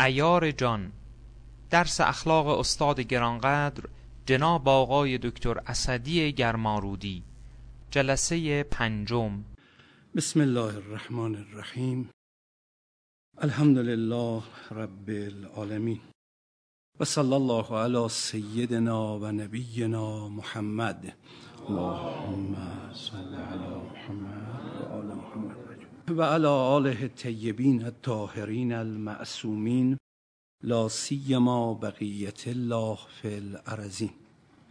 ایار جان درس اخلاق استاد گرانقدر جناب آقای دکتر اسدی گرمارودی جلسه پنجم. بسم الله الرحمن الرحیم. الحمد لله رب العالمین. و صلی الله علی سیدنا و نبینا محمد. اللهم صل علی محمد. و علی آله الطیبین الطاهرین المعصومین لا سیما بقیت الله فی الارضین.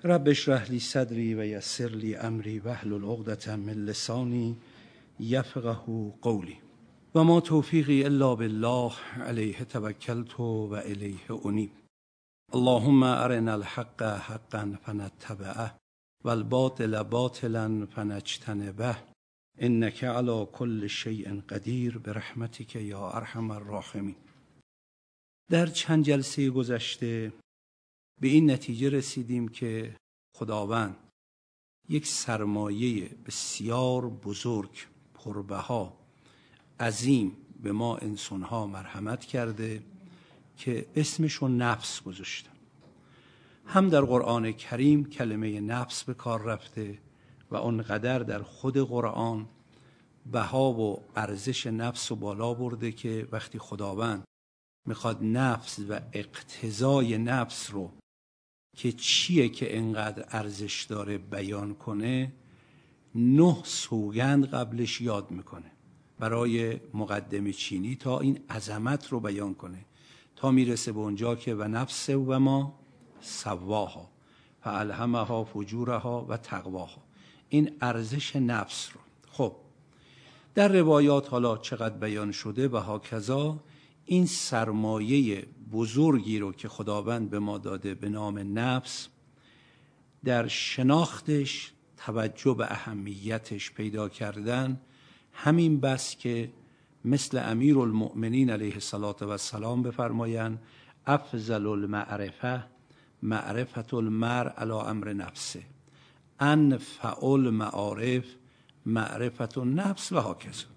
رب اشرح لی صدری و یسر لی امری واحلل عقدة من لسانی یفقه قولی. و ما توفیقی الا بالله علیه توکلت و الیه انیب. اللهم ارنا الحق حقا فنتبعه والباطل باطلا فنجتنبه. انك على كل شیء قدیر برحمتك یا ارحم الراحمین در چند جلسه گذشته به این نتیجه رسیدیم که خداوند یک سرمایه بسیار بزرگ پربها عظیم به ما انسانها مرحمت کرده که اسمشو نفس گذاشته. هم در قرآن کریم کلمه نفس به کار رفته و اونقدر در خود قرآن بها و ارزش نفس و بالا برده که وقتی خداوند می‌خواد نفس و اقتضای نفس رو که چیه که انقدر ارزش داره بیان کنه نه سوگند قبلش یاد می‌کنه. برای مقدم چینی تا این عظمت رو بیان کنه. تا می‌رسه به اونجا که و نفس و ما سواها فالهمها فجورها و تقواها. این ارزش نفس رو. خب در روایات حالا چقدر بیان شده و هاکذا این سرمایه بزرگی رو که خداوند به ما داده به نام نفس در شناختش توجه به اهمیتش پیدا کردن همین بس که مثل امیر المؤمنین علیه و السلام بفرمایند افضل المعرفه معرفت المر علی امر نفسه. انفع المعارف معرفت نفس و هاکذا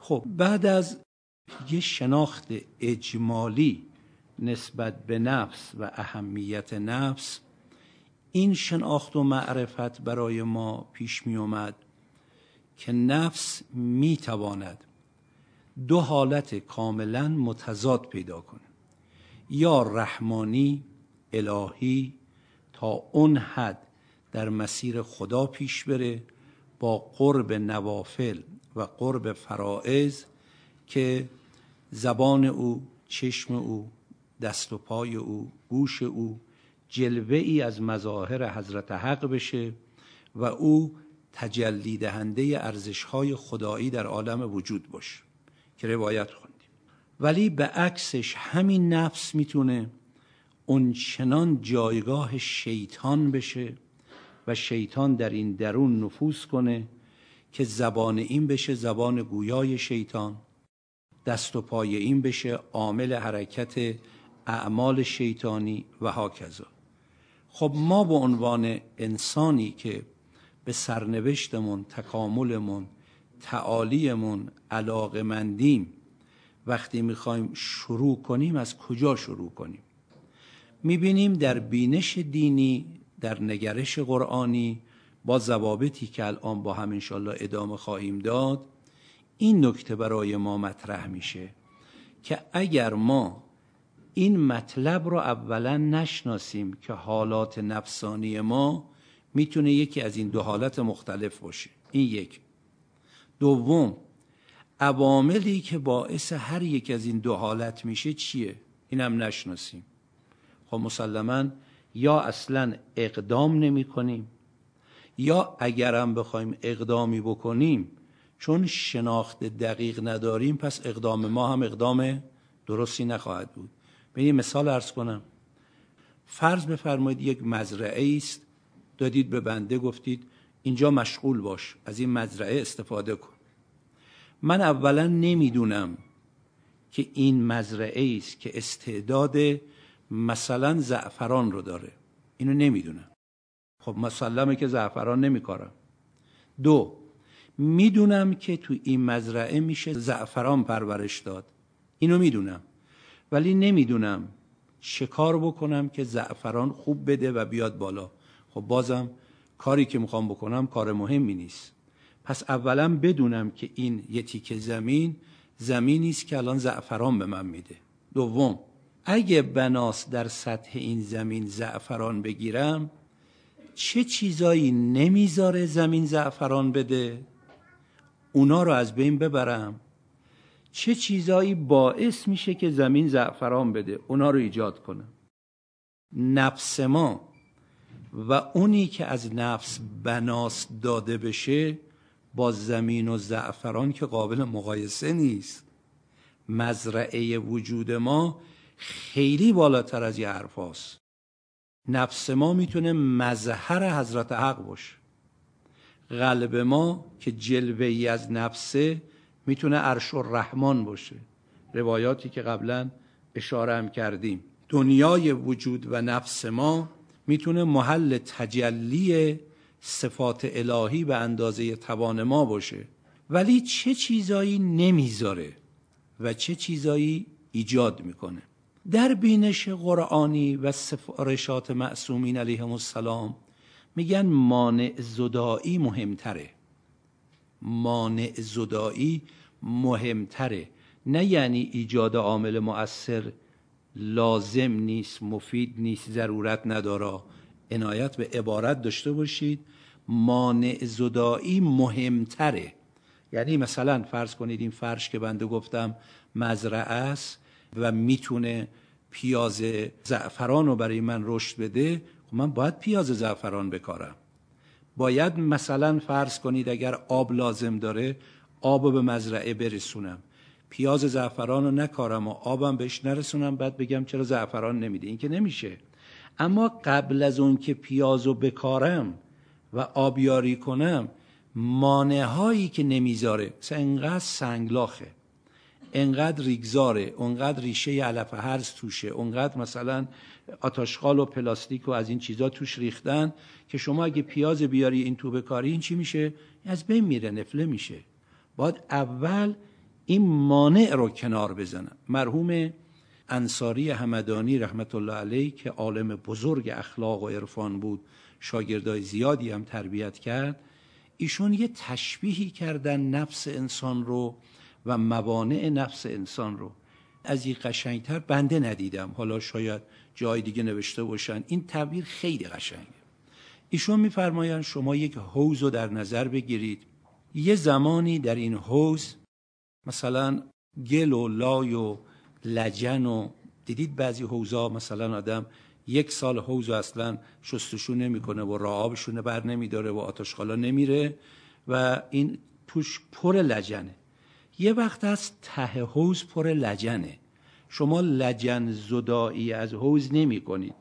خب بعد از یه شناخت اجمالی نسبت به نفس و اهمیت نفس این شناخت و معرفت برای ما پیش می اومد که نفس می تواند دو حالت کاملا متضاد پیدا کنه. یا رحمانی الهی تا اون حد در مسیر خدا پیش بره با قرب نوافل و قرب فرائض که زبان او چشم او دست و پای او گوش او جلوه ای از مظاهر حضرت حق بشه و او تجلی دهنده ارزش های خدایی در عالم وجود باشه که روایت خوندیم. ولی به عکسش همین نفس می‌تونه اونچنان جایگاه شیطان بشه و شیطان در این درون نفوذ کنه که زبان این بشه زبان گویای شیطان دست و پای این بشه عامل حرکت اعمال شیطانی و هاکذا. خب ما به عنوان انسانی که به سرنوشتمون تکاملمون تعالیمون علاقمندیم وقتی می‌خوایم شروع کنیم از کجا شروع کنیم؟ می‌بینیم در بینش دینی در نگرش قرآنی با ضوابطی که الان با هم انشالله ادامه خواهیم داد این نکته برای ما مطرح میشه که اگر ما این مطلب رو اولا نشناسیم که حالات نفسانی ما می‌تونه یکی از این دو حالت مختلف باشه. این یک. دوم عواملی که باعث هر یک از این دو حالت میشه چیه؟ اینم نشناسیم. خب مسلما یا اصلا اقدام نمی کنیم یا اگرم بخوایم اقدامی بکنیم چون شناخت دقیق نداریم پس اقدام ما هم اقدام درستی نخواهد بود. به یه مثال ارز کنم. فرض بفرمایید یک مزرعه است دادید به بنده گفتید اینجا مشغول باش از این مزرعه استفاده کن. من اولا نمی‌دونم که این مزرعه است که استعداد مثلا زعفران رو داره. اینو نمی‌دونم. خب مسلمه که زعفران نمیکارم. دو می‌دونم که تو این مزرعه میشه زعفران پرورش داد. اینو می‌دونم. ولی نمی‌دونم چه کار بکنم که زعفران خوب بده و بیاد بالا. خب بازم کاری که می‌خوام بکنم کار مهمی نیست. پس اولا بدونم که این یه تیکه زمین زمینی است که الان زعفران به من میده. دوم اگه بناس در سطح این زمین زعفران بگیرم چه چیزایی نمی‌ذاره زمین زعفران بده؟ اونا رو از بین ببرم. چه چیزایی باعث میشه که زمین زعفران بده؟ اونا رو ایجاد کنم. نفس ما و اونی که از نفس بناس داده بشه با زمین و زعفران که قابل مقایسه نیست. مزرعه وجود ما خیلی بالاتر از یه حرف نفس ما می‌تونه مظهر حضرت حق باشه. قلب ما که جلوه ای از نفسه می‌تونه عرش الرحمن باشه. روایاتی که قبلا اشاره هم کردیم. دنیای وجود و نفس ما می‌تونه محل تجلی صفات الهی به اندازه توان ما باشه. ولی چه چیزایی نمی‌ذاره و چه چیزایی ایجاد می‌کنه؟ در بینش قرآنی و سفارشات معصومین علیهم السلام میگن مانع زدایی مهمتره. مانع زدایی مهمتره. نه یعنی ایجاد عامل مؤثر لازم نیست مفید نیست ضرورت نداره عنایت به عبارت داشته باشید. مانع زدایی مهمتره. یعنی مثلا فرض کنید این فرش که بنده گفتم مزرعه است. و می‌تونه پیاز زعفران رو برای من رشد بده خب من باید پیاز زعفران بکارم. باید مثلا فرض کنید اگر آب لازم داره آب به مزرعه برسونم. پیاز زعفران رو نکارم و آبم بهش نرسونم بعد بگم چرا زعفران نمیده. این که نمیشه. اما قبل از اون که پیاز رو بکارم و آبیاری کنم مانه هایی که نمی‌ذاره. مثلا انقدر سنگلاخه. انقدر ریگزاره انقدر ریشه علف هرز توشه انقدر مثلا آتاشقال و پلاستیک و از این چیزا توش ریختن که شما اگه پیاز بیاری این تو بکاری این چی میشه؟ از بین میره نفله میشه. باید اول این مانع رو کنار بزنم. مرحوم انصاری همدانی رحمت الله علیه که عالم بزرگ اخلاق و عرفان بود شاگردای زیادی هم تربیت کرد ایشون یه تشبیهی کردن نفس انسان رو و موانع نفس انسان رو. از این قشنگتر بنده ندیدم. حالا شاید جای دیگه نوشته باشن. این تعبیر خیلی قشنگه. ایشون میفرمایند شما یک حوز رو در نظر بگیرید. یه زمانی در این حوز مثلا گل و لای و لجن و دیدید بعضی حوزا مثلا آدم یک سال حوز اصلا شستشو نمی‌کنه و رعابشونه بر نمیداره و آتشخالا نمیره و این توش پر لجنه. یه وقت از ته حوز پر لجنه. شما لجن زدایی از حوز نمی کنید.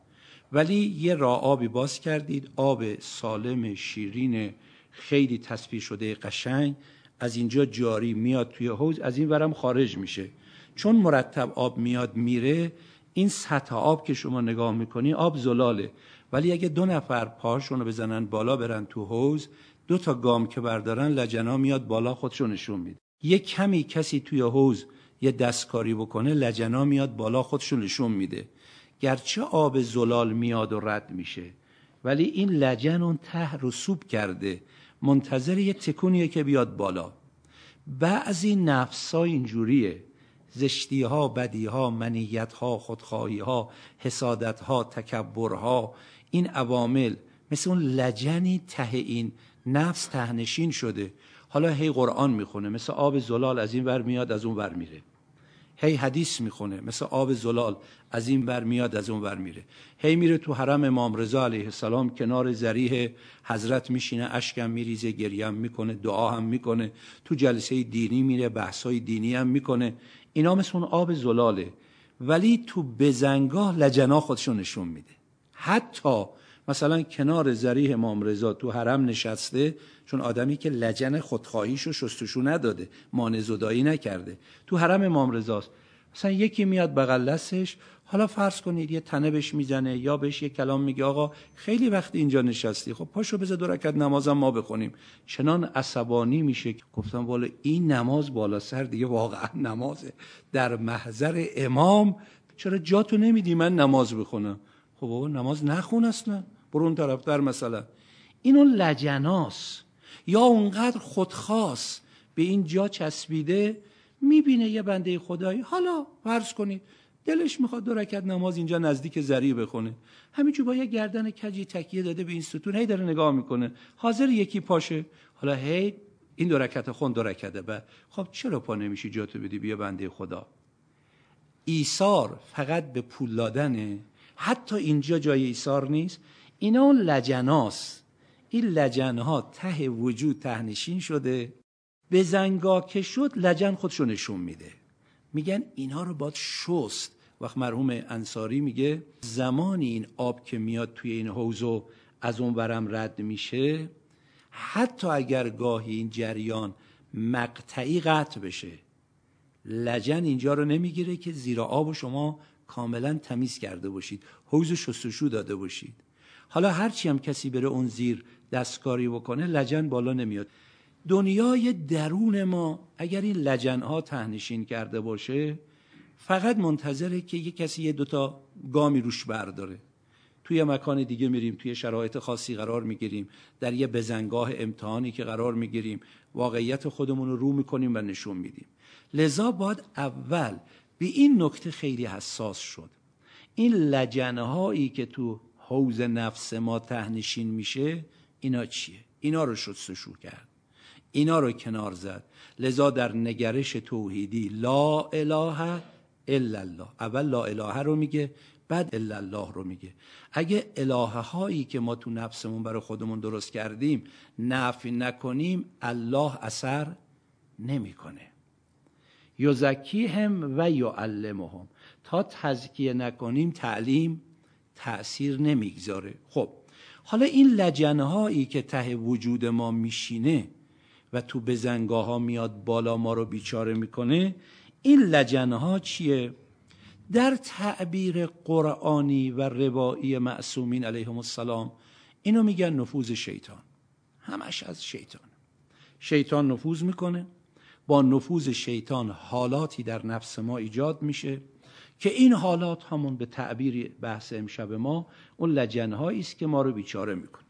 ولی یه راه آبی باز کردید آب سالم شیرین خیلی تصفیه شده قشنگ. از اینجا جاری میاد توی حوز از این ورم خارج میشه. چون مرتب آب میاد میره این سطح آب که شما نگاه می‌کنی آب زلاله. ولی اگه دو نفر پاشون رو بزنن بالا برن تو حوز دو تا گام که بردارن لجنا میاد بالا خودشون نشون میده. یه کمی کسی توی حوز یه دستکاری بکنه لجنا میاد بالا خودشون نشون میده. گرچه آب زلال میاد و رد میشه ولی این لجن اون ته رسوب کرده. منتظر یه تکونیه که بیاد بالا. بعضی نفس ها اینجوریه. زشتی ها بدی ها منیت ها خودخواهی ها حسادت ها تکبر ها این عوامل مثل اون لجنی ته این نفس تهنشین شده. حالا هی قرآن می‌خونه مثل آب زلال از این ور میاد از اون ور میره. هی حدیث می‌خونه مثل آب زلال از این ور میاد از اون ور میره. هی میره تو حرم امام رضا علیه السلام کنار زریح حضرت میشینه اشکم میریزه گریم می‌کنه دعا هم می‌کنه. تو جلسه دینی میره بحثای دینی هم می‌کنه. اینا مثل اون آب زلاله. ولی تو بزنگاه لجنا خودشون نشون میده. حتی مثلا کنار زریح امام رضا تو حرم نشسته چون آدمی که لجن خودخواهیشو شستشو نداده مانع زدایی نکرده. تو حرم امام رضاست. مثلا یکی میاد بغل دستش حالا فرض کنید یه تنه بهش می‌زنه یا بهش یه کلام میگه آقا خیلی وقت اینجا نشستی خب پاشو بذار دو رکعت نمازم ما بخونیم. چنان عصبانی میشه گفتم والا این نماز بالا سر دیگه واقعا نمازه. در محضر امام چرا جاتو نمیدی من نماز بخونم؟ خب بابا نماز نخون اصلا. برو اون طرفتر مثلا. اینو لجناس یا اونقدر خودخواست به این جا چسبیده می‌بینه یه بنده خدایی. حالا فرض کنید دلش می‌خواد دو رکعت نماز اینجا نزدیک زری بخونه. همینجور با یه گردن کجی تکیه داده به این ستون هی داره نگاه می‌کنه. حاضر یکی پاشه. حالا هی این دو رکعت خون دو رکعته بعد. خب چرا پا نمیشی؟ جاتو بدی بیا بنده خدا. ایثار فقط به پول دادنه. حتی اینجا جای ایثار نیست. اینا اون لجناست. این لجنها ته وجود تهنشین شده. به زنگا که شد لجن خودشو نشون میده. میگن اینا رو باید شست. وقت مرحوم انصاری میگه زمانی این آب که میاد توی این حوزو از اون ورم رد میشه حتی اگر گاهی این جریان مقطعی قطع بشه لجن اینجا رو نمی‌گیره که زیرا آب و شما کاملا تمیز کرده باشید حوز شستشو داده باشید. حالا هرچی هم کسی بره اون زیر دستکاری بکنه لجن بالا نمیاد. دنیای درون ما اگر این لجن ها تهنشین کرده باشه فقط منتظره که یه کسی یه دوتا گامی روش برداره. توی مکان دیگه میریم توی شرایط خاصی قرار می‌گیریم. در یه بزنگاه امتحانی که قرار می‌گیریم واقعیت خودمون رو رو می‌کنیم و نشون میدیم. لذا باید اول به این نکته خیلی حساس شد. این لجنه هایی که تو حوز نفس ما تهنشین میشه اینا چیه؟ اینا رو شستشو کرد. اینا رو کنار زد. لذا در نگرش توحیدی لا اله الا الله. اول لا اله رو میگه بعد الا الله رو میگه. اگه الهه هایی که ما تو نفسمون برای خودمون درست کردیم نفی نکنیم الله اثر نمی‌کنه. هم و یعلمهم. تا تزکیه نکنیم تعلیم تأثیر نمی‌گذاره. خب حالا این لجنه هایی که ته وجود ما میشینه و تو بزنگاه ها میاد بالا ما رو بیچاره می‌کنه این لجنه ها چیه؟ در تعبیر قرآنی و روایی معصومین علیهم السلام اینو میگن نفوذ شیطان. همش از شیطان. شیطان نفوذ می‌کنه. با نفوذ شیطان حالاتی در نفس ما ایجاد میشه. که این حالات همون به تعبیر بحث امشب ما اون لجنهایی است که ما رو بیچاره می‌کنه.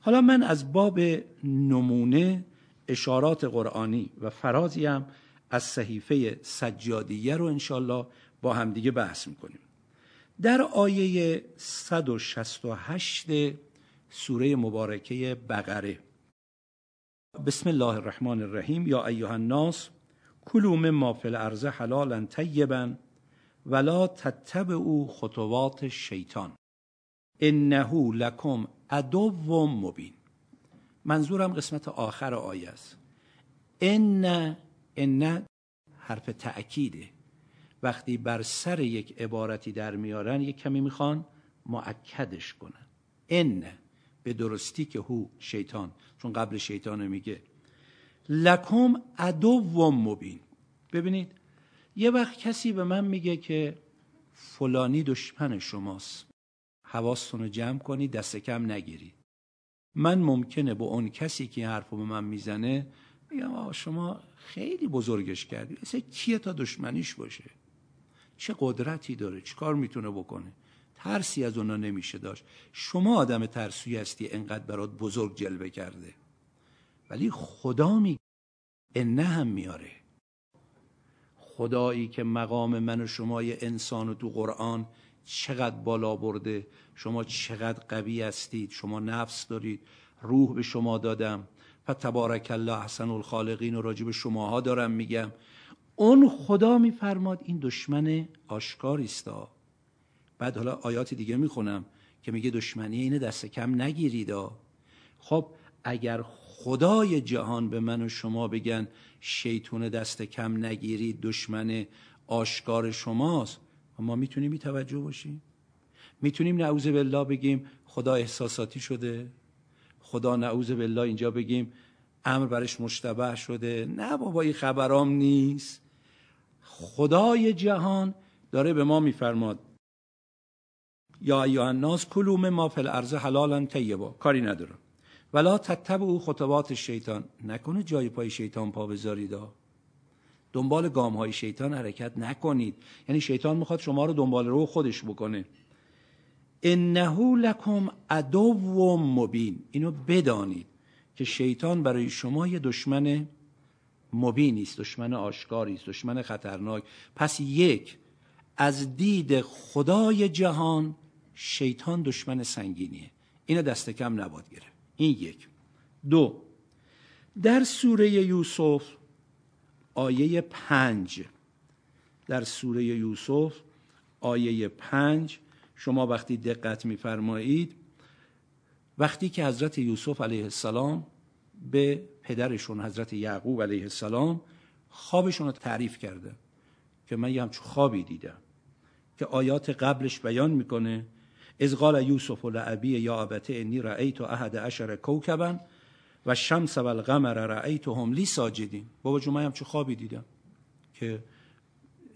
حالا من از باب نمونه اشارات قرآنی و فرازی هم از صحیفه سجادیه رو انشالله با همدیگه بحث می‌کنیم. در آیه 168 سوره مبارکه بقره. بسم الله الرحمن الرحیم. یا ایها الناس کلوا مما فی الارض حلالا طیبا ولا تتبعوا خطوات الشیطان. انه لکم عدو مبین. منظورم قسمت آخر آیه است. ان ان حرف تأکیده. وقتی بر سر یک عبارتی در میارن یک کمی می‌خوان معکدش کنن. ان به درستی که هو شیطان چون قبل شیطان میگه. لکم عدو مبین. ببینید یه وقت کسی به من میگه که فلانی دشمن شماست. حواستون رو جمع کنید دست کم نگیرید من ممکنه با اون کسی که این حرف به من می‌زنه بگم شما خیلی بزرگش کردی. مثل کیه تا دشمنیش باشه؟ چه قدرتی داره؟ چیکار می‌تونه بکنه؟ ترسی از اونا نمیشه داشت. شما آدم ترسوی هستی انقدر برات بزرگ جلوه کرده. ولی خدا می نه هم میاره. خدایی که مقام من و شما انسان و تو قرآن چقدر بالا برده شما چقدر قوی هستید شما نفس دارید روح به شما دادم. فتبارک الله احسن الخالقین و راجب شماها دارم میگم. اون خدا میفرماد این دشمن آشکاری است بعد حالا آیات دیگه می‌خونم که میگه دشمنی اینه دست کم نگیرید خب اگر خدای جهان به من و شما بگن شیطون دست کم نگیرید دشمن آشکار شماست. ما می‌تونیم توجه باشیم. می‌تونیم نعوذ بالله بگیم خدا احساساتی شده. خدا نعوذ بالله اینجا بگیم امر برش مشتبه شده. نه بابا این خبرام نیست. خدای جهان داره به ما میفرماد. یا ایها الناس کلوا مما فی الارض حلالا طیبا. کاری نداره ولا او خطوات شیطان. نکنه جای پای شیطان پا بذارید دنبال گام های شیطان حرکت نکنید. یعنی شیطان می‌خواد شما رو دنبال رو خودش بکنه. انه لکم عدو مبین. اینو بدانید که شیطان برای شما یه دشمن مبینی است دشمن آشکاری است دشمن خطرناک. پس یک از دید خدای جهان شیطان دشمن سنگینیه. اینو دست کم نباد گرفت. این یک. دو در سوره یوسف آیه پنج. در سوره یوسف آیه پنج. شما وقتی دقت میفرمایید وقتی که حضرت یوسف علیه السلام به پدرشون حضرت یعقوب علیه السلام خوابشون رو تعریف کرده که من یه همچون خوابی دیدم که آیات قبلش بیان می‌کنه از قال یوسف لعبی یا ابته انی رأیت احد عشر کوکبا و شمس و القمر رأیتهم لی ساجدین. بابا جو من همچون خوابی دیدم که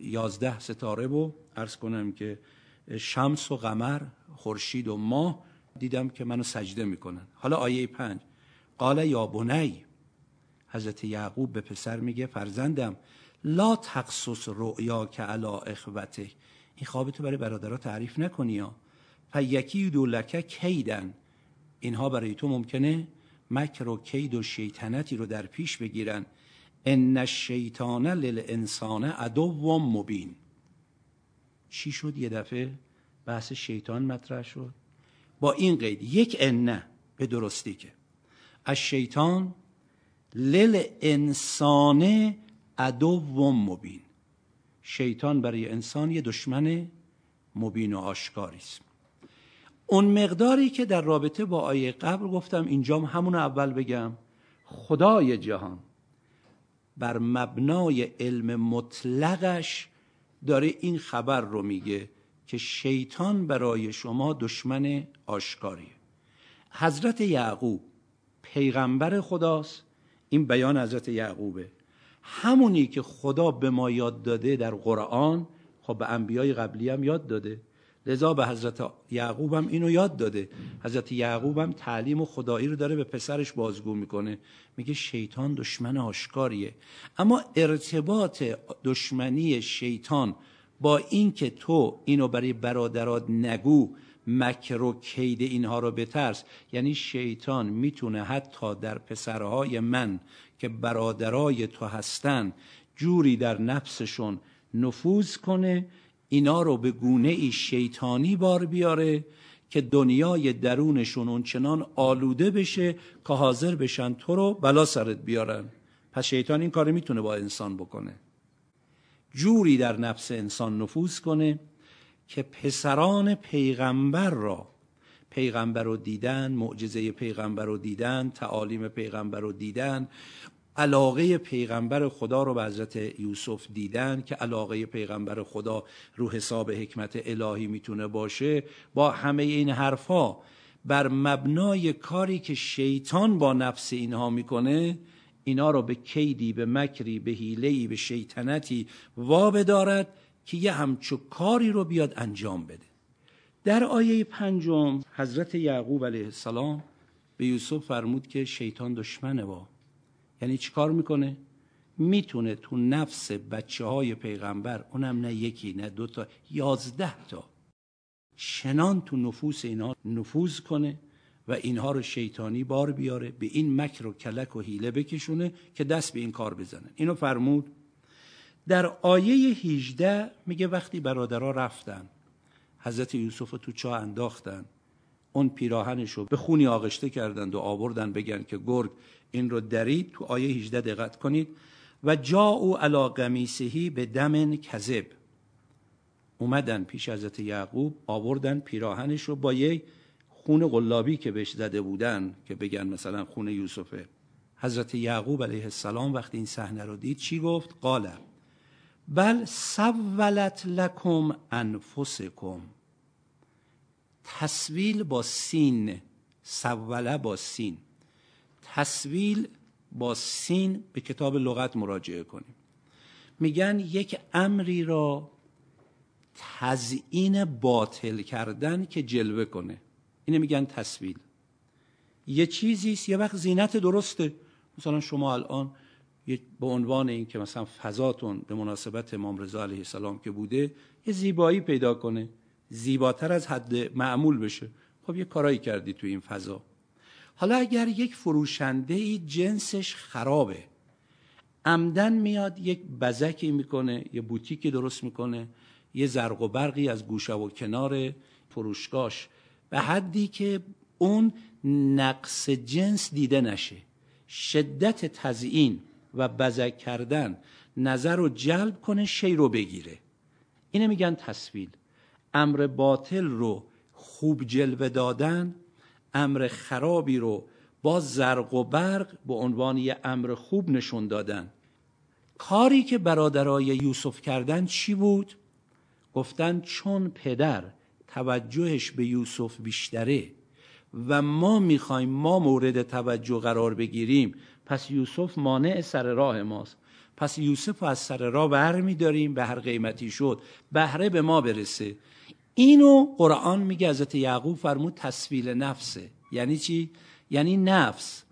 یازده ستاره و عرض کنم که شمس و قمر خورشید و ماه دیدم که منو سجده می‌کنن. حالا آیه پنج. قال یا بنی حضرت یعقوب به پسر میگه فرزندم لا تقصص رؤیا که علا اخوته. این خوابتو برای برادرها تعریف نکنی ها. فیکی دولکه کیدن اینها برای تو ممکنه مکر و کید و شیطنتی رو در پیش بگیرن. ان الشیطان للانسان عدو مبین. چی شد یه دفعه؟ بحث شیطان مطرح شد. با این قید یک انه به درستی که. از شیطان لل انسان عدو مبین. شیطان برای انسان یه دشمن مبین و آشکاری است اون مقداری که در رابطه با آیه قبل گفتم اینجام همون اول بگم. خدای جهان بر مبنای علم مطلقش داره این خبر رو میگه که شیطان برای شما دشمن آشکاریه. حضرت یعقوب پیغمبر خداست. این بیان حضرت یعقوبه. همونی که خدا به ما یاد داده در قرآن خب به انبیای قبلی هم یاد داده. لذا به حضرت یعقوب هم اینو یاد داده. حضرت یعقوب هم تعلیم و خدایی رو داره به پسرش بازگو می‌کنه. میگه شیطان دشمن آشکاریه. اما ارتباط دشمنی شیطان با اینکه تو اینو برای برادرات نگو مکر و کید اینها رو بترس یعنی شیطان می‌تونه حتی در پسرهای من که برادرای تو هستن جوری در نفسشون نفوذ کنه اینا رو به گونه ای شیطانی بار بیاره که دنیای درونشون اونچنان آلوده بشه که حاضر بشن تو رو بلا سرت بیارن. پس شیطان این کار می‌تونه با انسان بکنه. جوری در نفس انسان نفوذ کنه که پسران پیغمبر را پیغمبر رو دیدن معجزه پیغمبر رو دیدن تعالیم پیغمبر رو دیدن علاقه پیغمبر خدا رو به حضرت یوسف دیدن که علاقه پیغمبر خدا رو حساب حکمت الهی می‌تونه باشه با همه این حرفها بر مبنای کاری که شیطان با نفس اینها می‌کنه اینا رو به کیدی به مکری به حیلهی به شیطنتی وابه دارد که یه همچو کاری رو بیاد انجام بده. در آیه پنجم حضرت یعقوب علیه السلام به یوسف فرمود که شیطان دشمنه با. یعنی چیکار می‌کنه؟ می‌تونه تو نفس بچه های پیغمبر اونم نه یکی نه دوتا یازده تا شنان تو نفوس اینها نفوذ کنه و اینها رو شیطانی بار بیاره به این مکر و کلک و حیله بکشونه که دست به این کار بزنه اینو فرمود. در آیه 18 میگه وقتی برادرها رفتن حضرت یوسف رو تو چاه انداختن اون پیراهنش رو به خونی آغشته کردند و آوردن بگن که گرگ این رو درید تو آیه 18 دقت کنید. و جا او علا قمیسهی به دم کذب. اومدن پیش حضرت یعقوب آوردن پیراهنش رو با یه خون قلابی که بهش زده بودن که بگن مثلا خون یوسفه حضرت یعقوب علیه السلام وقتی این صحنه رو دید چی گفت؟ قال بل سولت لکم انفسکم. تسویل با سین سوله با سین. تسویل با سین به کتاب لغت مراجعه کنیم. میگن یک امری را تزیین باطل کردن که جلوه کنه. اینه میگن تسویل. یه چیزی یه وقت زینت درسته. مثلا شما الان به عنوان این که مثلا فضاتون به مناسبت امام رضا علیه السلام که بوده یه زیبایی پیدا کنه. زیباتر از حد معمول بشه. خب یه کارایی کردی تو این فضا. حالا اگر یک فروشنده ای جنسش خرابه عمدن میاد یک بزکی می‌کنه یه بوتیکی درست می‌کنه یه زرق و برقی از گوشه و کنار فروشگاش به حدی که اون نقص جنس دیده نشه. شدت تزیین و بزک کردن نظر رو جلب کنه شی رو بگیره. اینه میگن تصویل امر باطل رو خوب جلوه دادن امر خرابی رو با زرق و برق به عنوان یه امر خوب نشون دادن. کاری که برادرای یوسف کردن چی بود؟ گفتن چون پدر توجهش به یوسف بیشتره و ما می‌خوایم ما مورد توجه قرار بگیریم پس یوسف مانع سر راه ماست. پس یوسف از سر راه بر میداریم به هر قیمتی شد. بهره به ما برسه. اینو قرآن میگه حضرت یعقوب فرمود تصویل نفسه یعنی چی؟ یعنی نفس.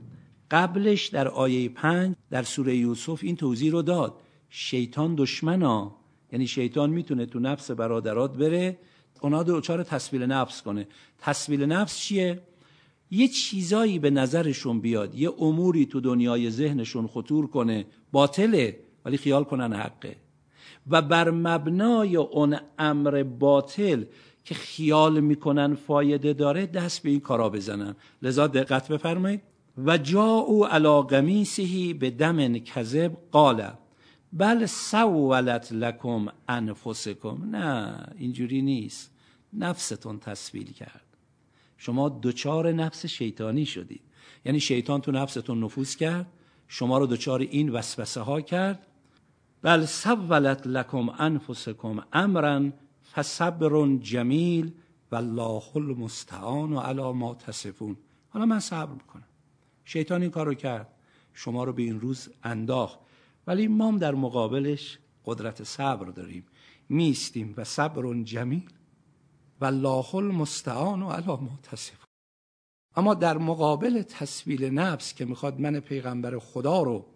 قبلش در آیه پنج در سوره یوسف این توضیح رو داد. شیطان دشمنا. یعنی شیطان می‌تونه تو نفس برادرات بره اونا دوچار تصویل نفس کنه. تصویل نفس چیه؟ یه چیزایی به نظرشون بیاد. یه اموری تو دنیای ذهنشون خطور کنه. باطله ولی خیال کنن حقه. و بر مبنای اون امر باطل که خیال می‌کنن فایده داره دست به این کارا بزنن. لذا دقت بفرمایید. و جا او علا قمیسهی به دم کذب قال بل سولت لکم انفسکم. نه اینجوری نیست. نفستون تصویل کرد. شما دچار نفس شیطانی شدید. یعنی شیطان تو نفستون نفوذ کرد شما رو دچار این وسوسه ها کرد بل سولت لکم انفسکم امرا فصبر جمیل والله المستعان و علی ما تصفون. حالا من صبر می‌کنم. شیطان این کارو کرد. شما رو به این روز انداخت. ولی ما در مقابلش قدرت صبر داریم. میستیم و صبر جمیل والله المستعان و علی ما تصفون. اما در مقابل تصویل نفس که می‌خواد من پیغمبر خدا رو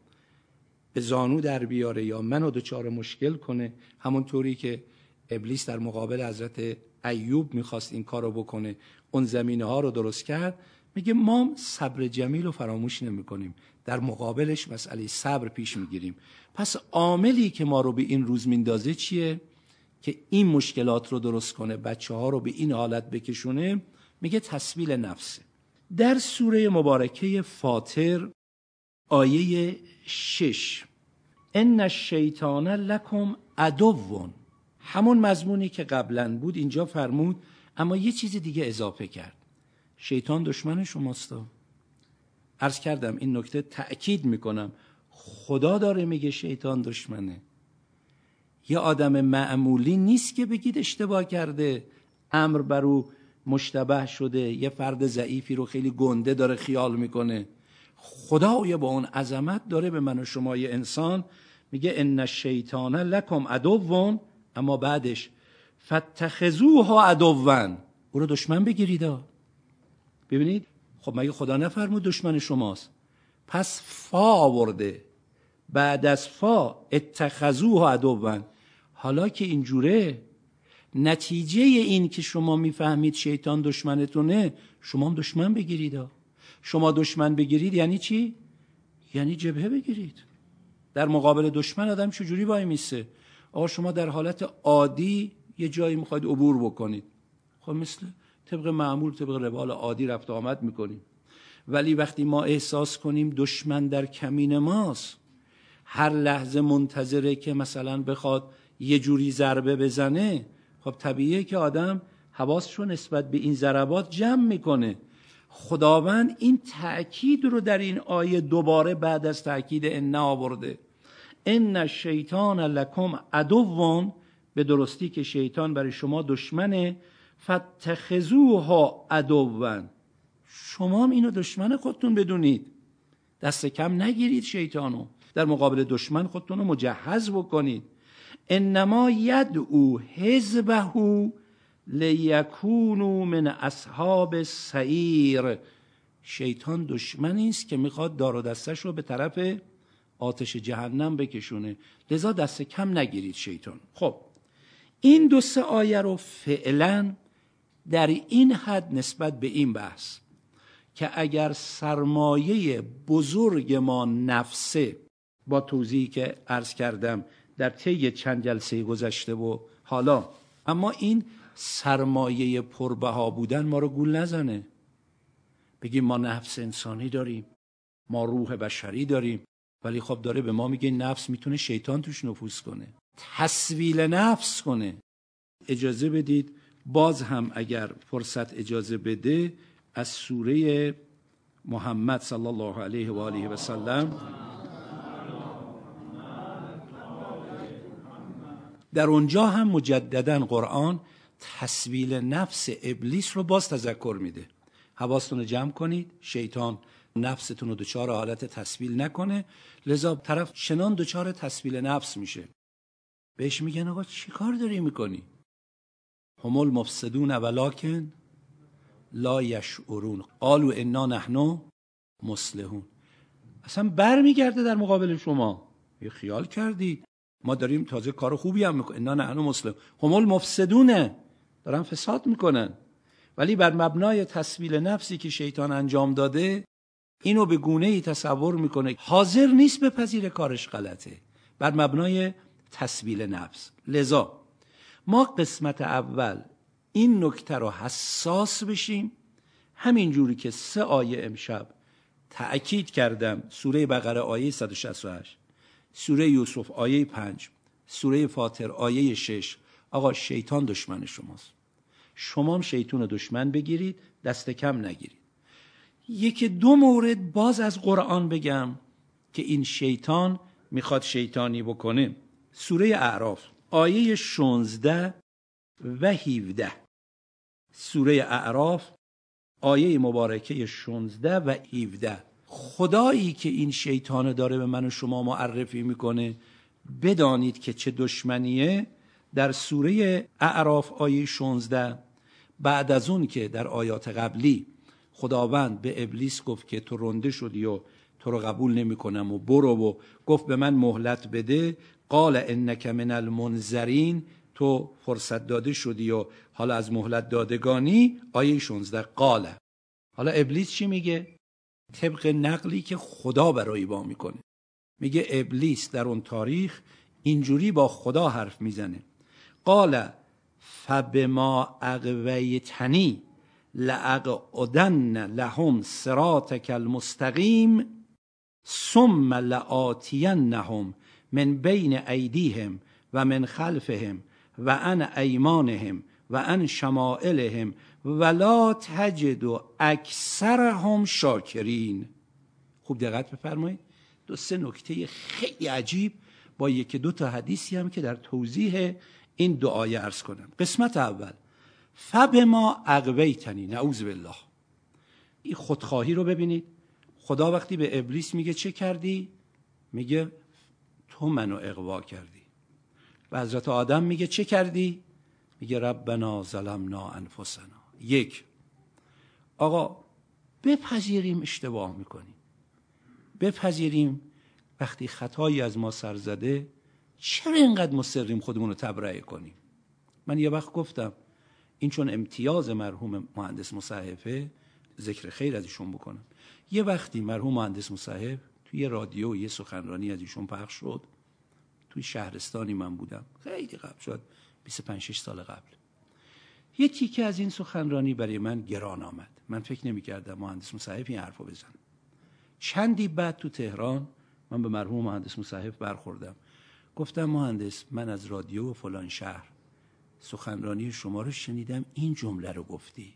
به زانو در بیاره یا منو دچار مشکل کنه همونطوری که ابلیس در مقابل حضرت ایوب می‌خواست این کارو بکنه. اون زمینه ها رو درست کرد. میگه ما صبر جمیل رو فراموش نمی کنیم در مقابلش مسئله صبر پیش می‌گیریم. پس عاملی که ما رو به این روز میندازه چیه؟ که این مشکلات رو درست کنه بچه ها رو به این حالت بکشونه. میگه تصویل نفسه در سوره مبارکه فاطر آیه شش ان الشیطان لکم عدوون همون مضمونی که قبلا بود اینجا فرمود اما یه چیز دیگه اضافه کرد. شیطان دشمن شماست. عرض کردم این نکته تأکید می‌کنم. خدا داره میگه شیطان دشمنه. یه آدم معمولی نیست که بگید اشتباه کرده. امر بر او مشتبه شده. یه فرد ضعیفی رو خیلی گنده داره خیال می‌کنه. خدای با اون عظمت داره به من و شما یه انسان میگه ان الشیطان لکم عدوون اما بعدش فتخذوها عدوون. او رو دشمن بگیرید ببینید؟ خب مگه خدا نفرمود دشمن شماست. پس فا آورده. بعد از فا اتخذوها عدوون. حالا که اینجوره نتیجه این که شما می‌فهمید شیطان دشمنتونه شما هم دشمن بگیرید شما دشمن بگیرید یعنی چی؟ یعنی جبهه بگیرید. در مقابل دشمن آدم چجوری وای میسه؟ آقا شما در حالت عادی یه جایی می‌خواید عبور بکنید. خب مثل طبق معمول طبق روال عادی رفت آمد می‌کنیم. ولی وقتی ما احساس کنیم دشمن در کمین ماست هر لحظه منتظره که مثلا بخواد یه جوری ضربه بزنه خب طبیعیه که آدم حواسشو نسبت به این ضربات جمع می‌کنه. خداوند این تأکید رو در این آیه دوباره بعد از تأکید ان آورده. ان الشیطان لکم عدوون به درستی که شیطان برای شما دشمنه. فتخذوها عدوون. شما هم اینو دشمن خودتون بدونید. دست کم نگیرید شیطانو. در مقابل دشمن خودتون رو مجهز بکنید. انما یدعو حزبه لیکونو من اصحاب سعیر. شیطان دشمنی است که می‌خواد دار و دستش رو به طرف آتش جهنم بکشونه. لذا دست کم نگیرید شیطان. خب این دو سه آیه رو فعلا در این حد نسبت به این بحث که اگر سرمایه بزرگ ما نفسه با توضیحی که عرض کردم در طی چند جلسه گذشته و حالا. اما این سرمایه پربها بودن ما رو گول نزنه. بگیم ما نفس انسانی داریم ما روح بشری داریم ولی خب داره به ما میگه نفس می‌تونه شیطان توش نفوذ کنه تصویل نفس کنه. اجازه بدید باز هم اگر فرصت اجازه بده از سوره محمد صلی الله علیه و آله و سلم در اونجا هم مجددا قرآن تصویل نفس ابلیس رو باز تذکر میده. حواستون رو جمع کنید. شیطان نفستون رو دچار حالت تصویل نکنه. لذا طرف چنان دچار تصویل نفس میشه. بهش میگن آقا چی کار داری می‌کنی؟ هم المفسدون ولکن لا یشعرون. قالوا انا نحن مصلحون. اصلا برمیگرده در مقابل شما. یه خیال کردید ما داریم تازه کار خوبی هم می‌کنیم. انا نحن مسلم هم المفسدونه دارن فساد می‌کنن. ولی بر مبنای تصویل نفسی که شیطان انجام داده اینو به گونه ای تصور می‌کنه. حاضر نیست به پذیر کارش غلطه. بر مبنای تصویل نفس. لذا ما قسمت اول این نکته رو حساس بشیم. همین جوری که سه آیه امشب تأکید کردم. سوره بقره آیه 168 سوره یوسف آیه 5 سوره فاطر آیه 6 آقا شیطان دشمن شماست. شما هم شیطان دشمن بگیرید دست کم نگیرید. یکی دو مورد باز از قرآن بگم که این شیطان می‌خواد شیطانی بکنه. سوره اعراف آیه 16 و 17 سوره اعراف آیه مبارکه 16 و 17 خدایی که این شیطان داره به من و شما معرفی می‌کنه بدانید که چه دشمنیه. در سوره اعراف آیه 16 بعد از اون که در آیات قبلی خداوند به ابلیس گفت که تو رنده شدی و تو رو قبول نمی‌کنم و برو و گفت به من مهلت بده قال انک من المنذرین تو فرصت داده شدی و حالا از مهلت دادگانی آیه 16 قال. حالا ابلیس چی میگه؟ طبق نقلی که خدا برای با می‌کنه. میگه ابلیس در اون تاریخ اینجوری با خدا حرف می‌زنه. قال فبما اغویتنی لأقعدن لهم صراطك المستقیم ثم لآتینهم من بین ایدیهم و من خلفهم و ان ایمانهم و ان شمائلهم ولا تجد اکثرهم شاکرین. خوب دقت بفرمایید. دو سه نکته خیلی عجیب با یکی دو تا حدیثی هم که در توضیح این دعای ارز کنم. قسمت اول. فب ما اقویتنی نعوذ بالله. این خودخواهی رو ببینید. خدا وقتی به ابلیس میگه چه کردی؟ میگه تو منو اقوا کردی. و حضرت آدم میگه چه کردی؟ میگه ربنا ظلمنا انفسنا. یک. آقا بپذیریم اشتباه می‌کنیم. بپذیریم وقتی خطایی از ما سر زده چرا اینقدر مصریم خودمون رو تبرئه کنیم؟ من یه وقت گفتم این چون امتیاز مرحوم مهندس مصحفه ذکر خیر از ایشون بکنم. یه وقتی مرحوم مهندس مصحف توی رادیو یه سخنرانی از ایشون پخش شد. توی شهرستانی من بودم. خیلی قبل شد 25 6 سال قبل. یه تیکه از این سخنرانی برای من گران آمد. من فکر نمی کردم مهندس مصحف این حرفو بزن چندی بعد تو تهران من به مرحوم مهندس مصحف برخوردم. گفتم مهندس من از رادیو و فلان شهر. سخنرانی شما رو شنیدم این جمله رو گفتی.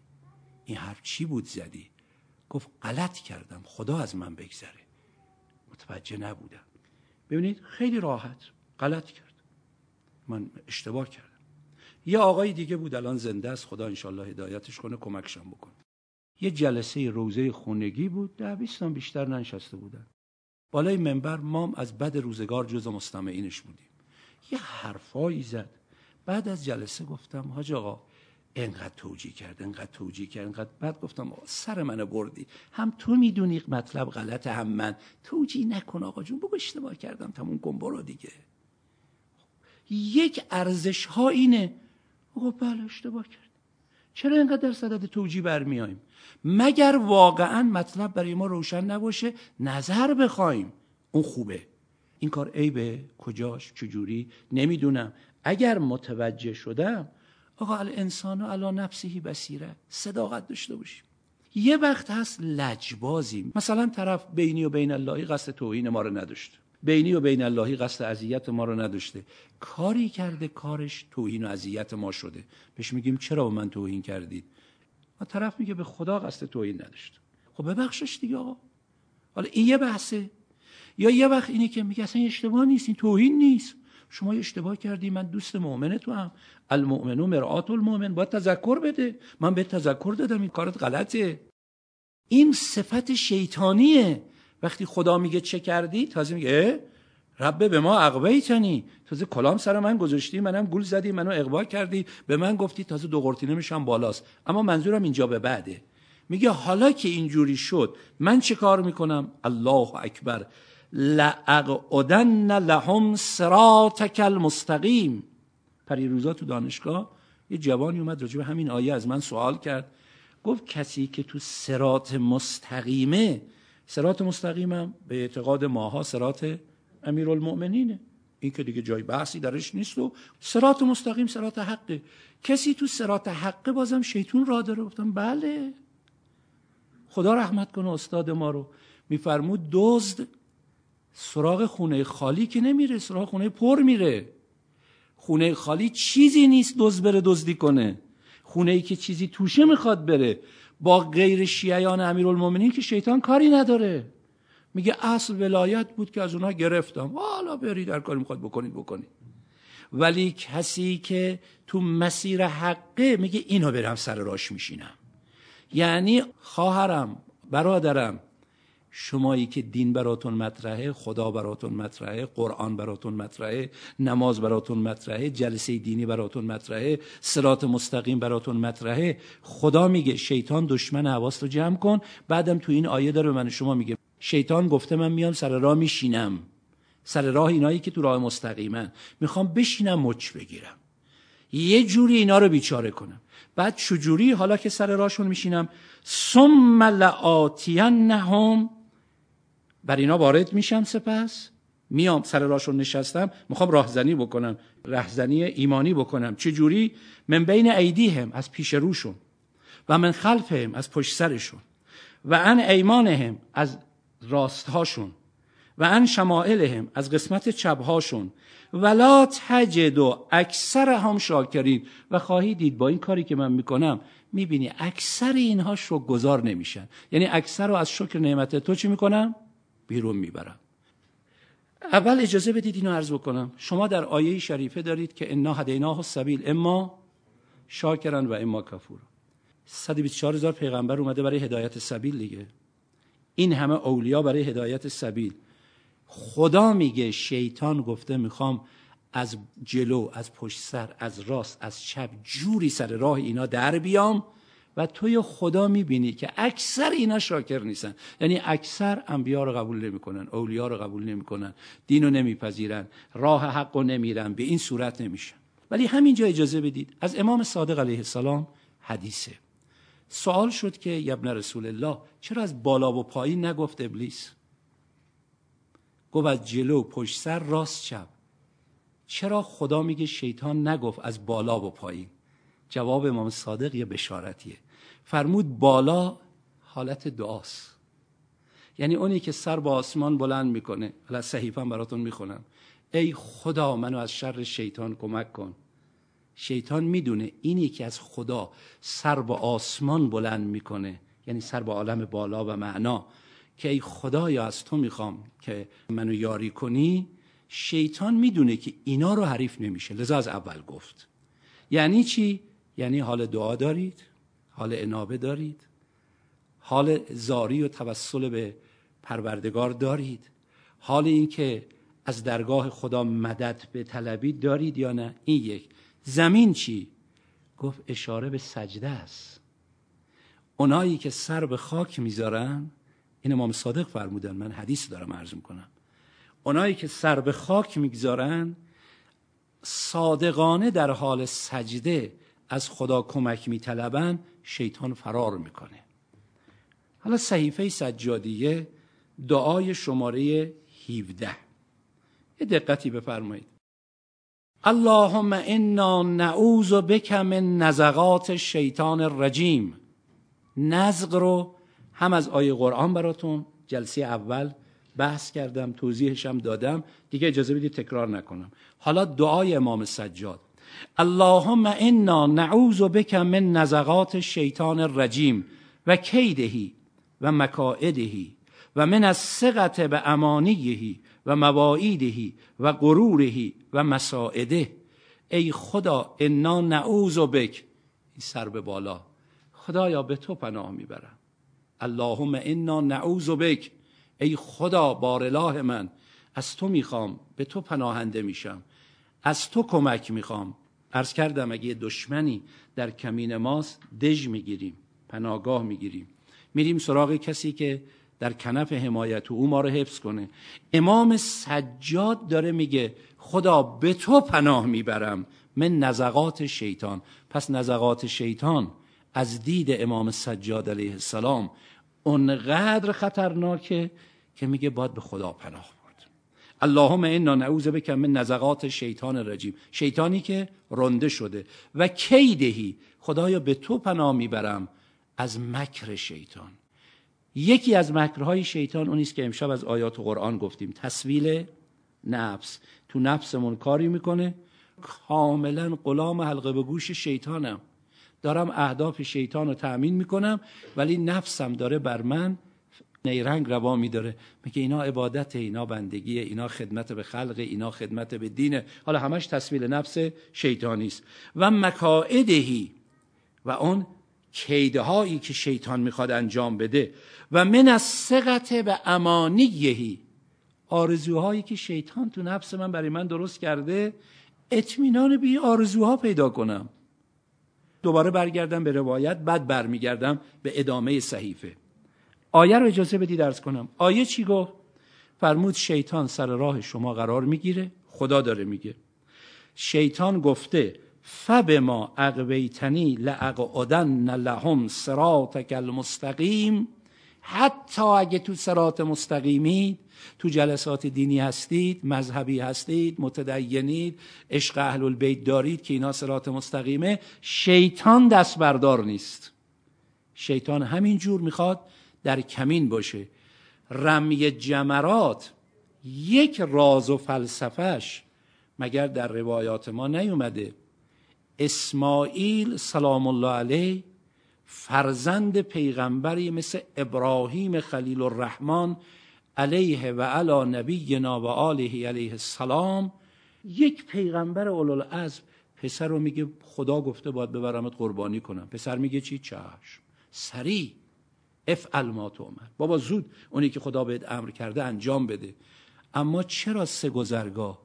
این حرف چی بود زدی؟ گفت غلط کردم خدا از من بگذره. متوجه نبودم. ببینید خیلی راحت غلط کرد. من اشتباه کردم. یه آقای دیگه بود الان زنده است. خدا انشالله هدایتش کنه کمکشم بکنه. یه جلسه روزه خونگی بود ده بیستان بیشتر ننشسته بودن. بالای منبر مام از بد روزگار جز مستمعینش بودیم. یه حرفایی زد. بعد از جلسه گفتم حاج آقا انقدر توجیه کرد انقدر توجیه کرد انقدر بعد گفتم سر منو بردی. هم تو می‌دونی مطلب غلطه هم من. توجیه نکن آقا جون بگو اشتباه کردم تموم کن برو دیگه. یک ارزش ها اینه. آقا بله اشتباه کرد. چرا اینقدر در صدد توجیه برمیاییم مگر واقعا مطلب برای ما روشن نباشه؟ نظر بخوایم. اون خوبه. این کار عیبه. کجاش؟ چجوری؟ نمی‌دونم. اگر متوجه شدم آقا الانسان و علا نفسهی بسیره صداقت داشته باشیم. یه وقت هست لجبازیم. مثلا طرف بینی و بین اللهی قصد توهین ما رو نداشته. بینی و بین اللهی قصد اذیت ما رو نداشته. کاری کرده کارش توهین و اذیت ما شده. بهش میگیم چرا به من توهین کردید؟ و طرف میگه به خدا قصد توهین نداشته خب ببخشش دیگه آقا. حالا این یه بحثه. یا یه وقت اینه که میگه اصلا اشتباه نیست این توهین نیست. شما اشتباه کردی من دوست مؤمن تو هم المؤمن و مرآت المؤمن باید تذکر بده. من به تذکر دادم این کارت غلطه. این صفت شیطانیه. وقتی خدا میگه چه کردی تازه میگه رب به ما تنی. تازه کلام سر من گذاشتی منم گول زدی منو اقوا کردی. به من گفتی تازه دو قرتینه میشم بالاست. اما منظورم اینجا به بعده. میگه حالا که اینجوری شد من چه کار می‌کنم؟ الله اکبر. لعقعدن لهم صراطک المستقیم. پریروزا تو دانشگاه یه جوانی اومد راجع همین آیه از من سوال کرد. گفت کسی که تو سرات مستقیمه سرات مستقیمم به اعتقاد ماها سرات امیرالمؤمنینه این که دیگه جای بحثی درش نیست و سرات مستقیم سرات حقه. کسی تو سرات حقه بازم شیطون را داره. گفتم بله. خدا رحمت کنه استاد ما رو. میفرمود دزد سراغ خونه خالی که نمیره سراغ خونه پر میره. خونه خالی چیزی نیست دزد بره دزدی کنه. خونه ای که چیزی توشه می‌خواد بره. با غیر شیعیان امیرالمومنین که شیطان کاری نداره. میگه اصل ولایت بود که از اونها گرفتم. حالا برید در کاری می‌خواد بکنید بکنید. ولی کسی که تو مسیر حقه میگه اینو برم سر راش میشینم. یعنی خواهرم برادرم شمایی که دین براتون مطرحه خدا براتون مطرحه قرآن براتون مطرحه نماز براتون مطرحه جلسه دینی براتون مطرحه سرات مستقیم براتون مطرحه. خدا میگه شیطان دشمن حواس رو جمع کن. بعدم تو این آیه داره به من شما میگه شیطان گفته من میام سر راه میشینم. سر راه اینایی که تو راه مستقیمن. می‌خوام بشینم مچ بگیرم. یه جوری اینا رو بیچاره کنم. بعد چجوری حالا که سر راهشون میشینم. ثم لآتینهم بر اینا وارد میشم سپس. میام سر راشون نشستم. می‌خوام راهزنی بکنم رهزنی ایمانی بکنم. چه جوری من بین ایدیهم از پیش روشون. و من خلفهم از پشت سرشون. و ان ایمانهم از راستهاشون. و ان شمائلهم از قسمت چبهاشون ولا تجد و اکثر هم شاکرین. و خواهی دید با این کاری که من می‌کنم می‌بینی اکثر اینها شو گذار نمیشن. یعنی اکثر رو از شکر نعمت تو چی می‌کنم؟ بیرون می‌برم. اول اجازه بدید اینو عرض بکنم. شما در آیه شریفه دارید که انا هدیناه سبیل اما شاکرن و اما کفور 124 هزار پیغمبر اومده برای هدایت سبیل دیگه. این همه اولیا برای هدایت سبیل. خدا میگه شیطان گفته می‌خوام از جلو از پشت سر از راست از چپ جوری سر راه اینا در بیام و توی خدا می‌بینی که اکثر اینا شاکر نیستن. یعنی اکثر انبیا رو قبول نمی‌کنن اولیا رو قبول نمی‌کنن دین رو نمیپذیرن راه حق رو نمیرن به این صورت نمیشن. ولی همینجا اجازه بدید از امام صادق علیه السلام حدیثه. سوال شد که یبن رسول الله چرا از بالا و پایین نگفت ابلیس؟ گفت از جلو پشت سر راست چپ چرا خدا میگه شیطان نگفت از بالا و پایین؟ جواب امام صادق یه بشارتیه. فرمود بالا حالت دعاست. یعنی اونی که سر با آسمان بلند می‌کنه حالا صحیفم براتون می‌خونم. ای خدا منو از شر شیطان کمک کن. شیطان می‌دونه اینی که از خدا سر با آسمان بلند می‌کنه یعنی سر با عالم بالا و معنا که ای خدایا از تو می‌خوام که منو یاری کنی؟ شیطان می‌دونه که اینا رو حریف نمیشه. لذا از اول گفت. یعنی چی؟ یعنی حال دعا دارید حال انابه دارید حال زاری و توسل به پروردگار دارید حال اینکه از درگاه خدا مدد به طلبی دارید یا نه؟ این یک. زمین چی؟ گفت اشاره به سجده است. اونایی که سر به خاک می‌ذارن این امام صادق فرمودن من حدیث دارم عرض می‌کنم. اونایی که سر به خاک می‌گذارن صادقانه در حال سجده از خدا کمک میطلبن شیطان فرار می‌کنه. حالا صحیفه سجادیه دعای شماره 17 یه دقتی بفرمایید. اللهم انا نعوذ بک من نزغات شیطان الرجیم. نزغ رو هم از آیه قرآن براتون جلسه اول بحث کردم توضیحش هم دادم. دیگه اجازه بدید تکرار نکنم. حالا دعای امام سجاد. اللهم انا نعوذ بک من نزغات شیطان الرجیم و کیدهی و مکائدهی و من از سقط به امانیهی و مواعیدهی و غرورهی و مساعده. ای خدا انا نعوذ بک. این سر به بالا. خدایا به تو پناه می‌برم. اللهم انا نعوذ بک. ای خدا بارلاح من. از تو می‌خوام به تو پناهنده میشم. از تو کمک می‌خوام. عرض کردم اگه دشمنی در کمین ماست دژ می‌گیریم پناهگاه می‌گیریم. میریم سراغ کسی که در کنف حمایت او ما رو حفظ کنه. امام سجاد داره میگه خدا به تو پناه می‌برم من نزغات شیطان. پس نزغات شیطان از دید امام سجاد علیه السلام اونقدر خطرناکه که میگه باید به خدا پناه اللهم انا نعوذ بک من نزغات شیطان رجیم. شیطانی که رنده شده. و کیدهی؟ خدایا به تو پناه می‌برم از مکر شیطان. یکی از مکرهای شیطان اونیست که امشب از آیات قرآن گفتیم. تصویل نفس. تو نفسمون کاری می‌کنه. کاملا غلام حلقه به گوش شیطانم. دارم اهداف شیطان رو تأمین می‌کنم ولی نفسم داره بر من نیرنگ روا میداره. میگه اینا عبادت اینا بندگی اینا خدمت به خلق اینا خدمت به دینه حالا همش تصویل نفس شیطانی است. و مکائدهی و اون کیده هایی که شیطان می‌خواد انجام بده. و من از سقط به امانیهی. آرزوهایی که شیطان تو نفس من برای من درست کرده اطمینان به آرزوها پیدا کنم. دوباره برگردم به روایت بعد برمیگردم به ادامه صحیفه. آیه رو اجازه بدید درس کنم. آیه چی گفت؟ فرمود شیطان سر راه شما قرار می‌گیره. خدا داره میگه. شیطان گفته فبما اقویتنی لاقعدن لهم صراطک المستقیم. حتی اگه تو سرات مستقیمی تو جلسات دینی هستید مذهبی هستید متدینید عشق اهل البیت دارید که اینا سرات مستقیمه شیطان دست بردار نیست. شیطان همین جور می‌خواد در کمین باشه. رمی جمرات یک راز و فلسفهش مگر در روایات ما نیومده. اسماعیل سلام الله علیه فرزند پیغمبری مثل ابراهیم خلیل الرحمن علیه و علی نبینا و آله علیه السلام. یک پیغمبر اولوالعزم پسر رو میگه خدا گفته باید ببرمت قربانی کنم. پسر میگه چی؟ چشم. سریع. افعل ما تومر بابا زود اونی که خدا بهت امر کرده انجام بده. اما چرا سه گذرگاه؟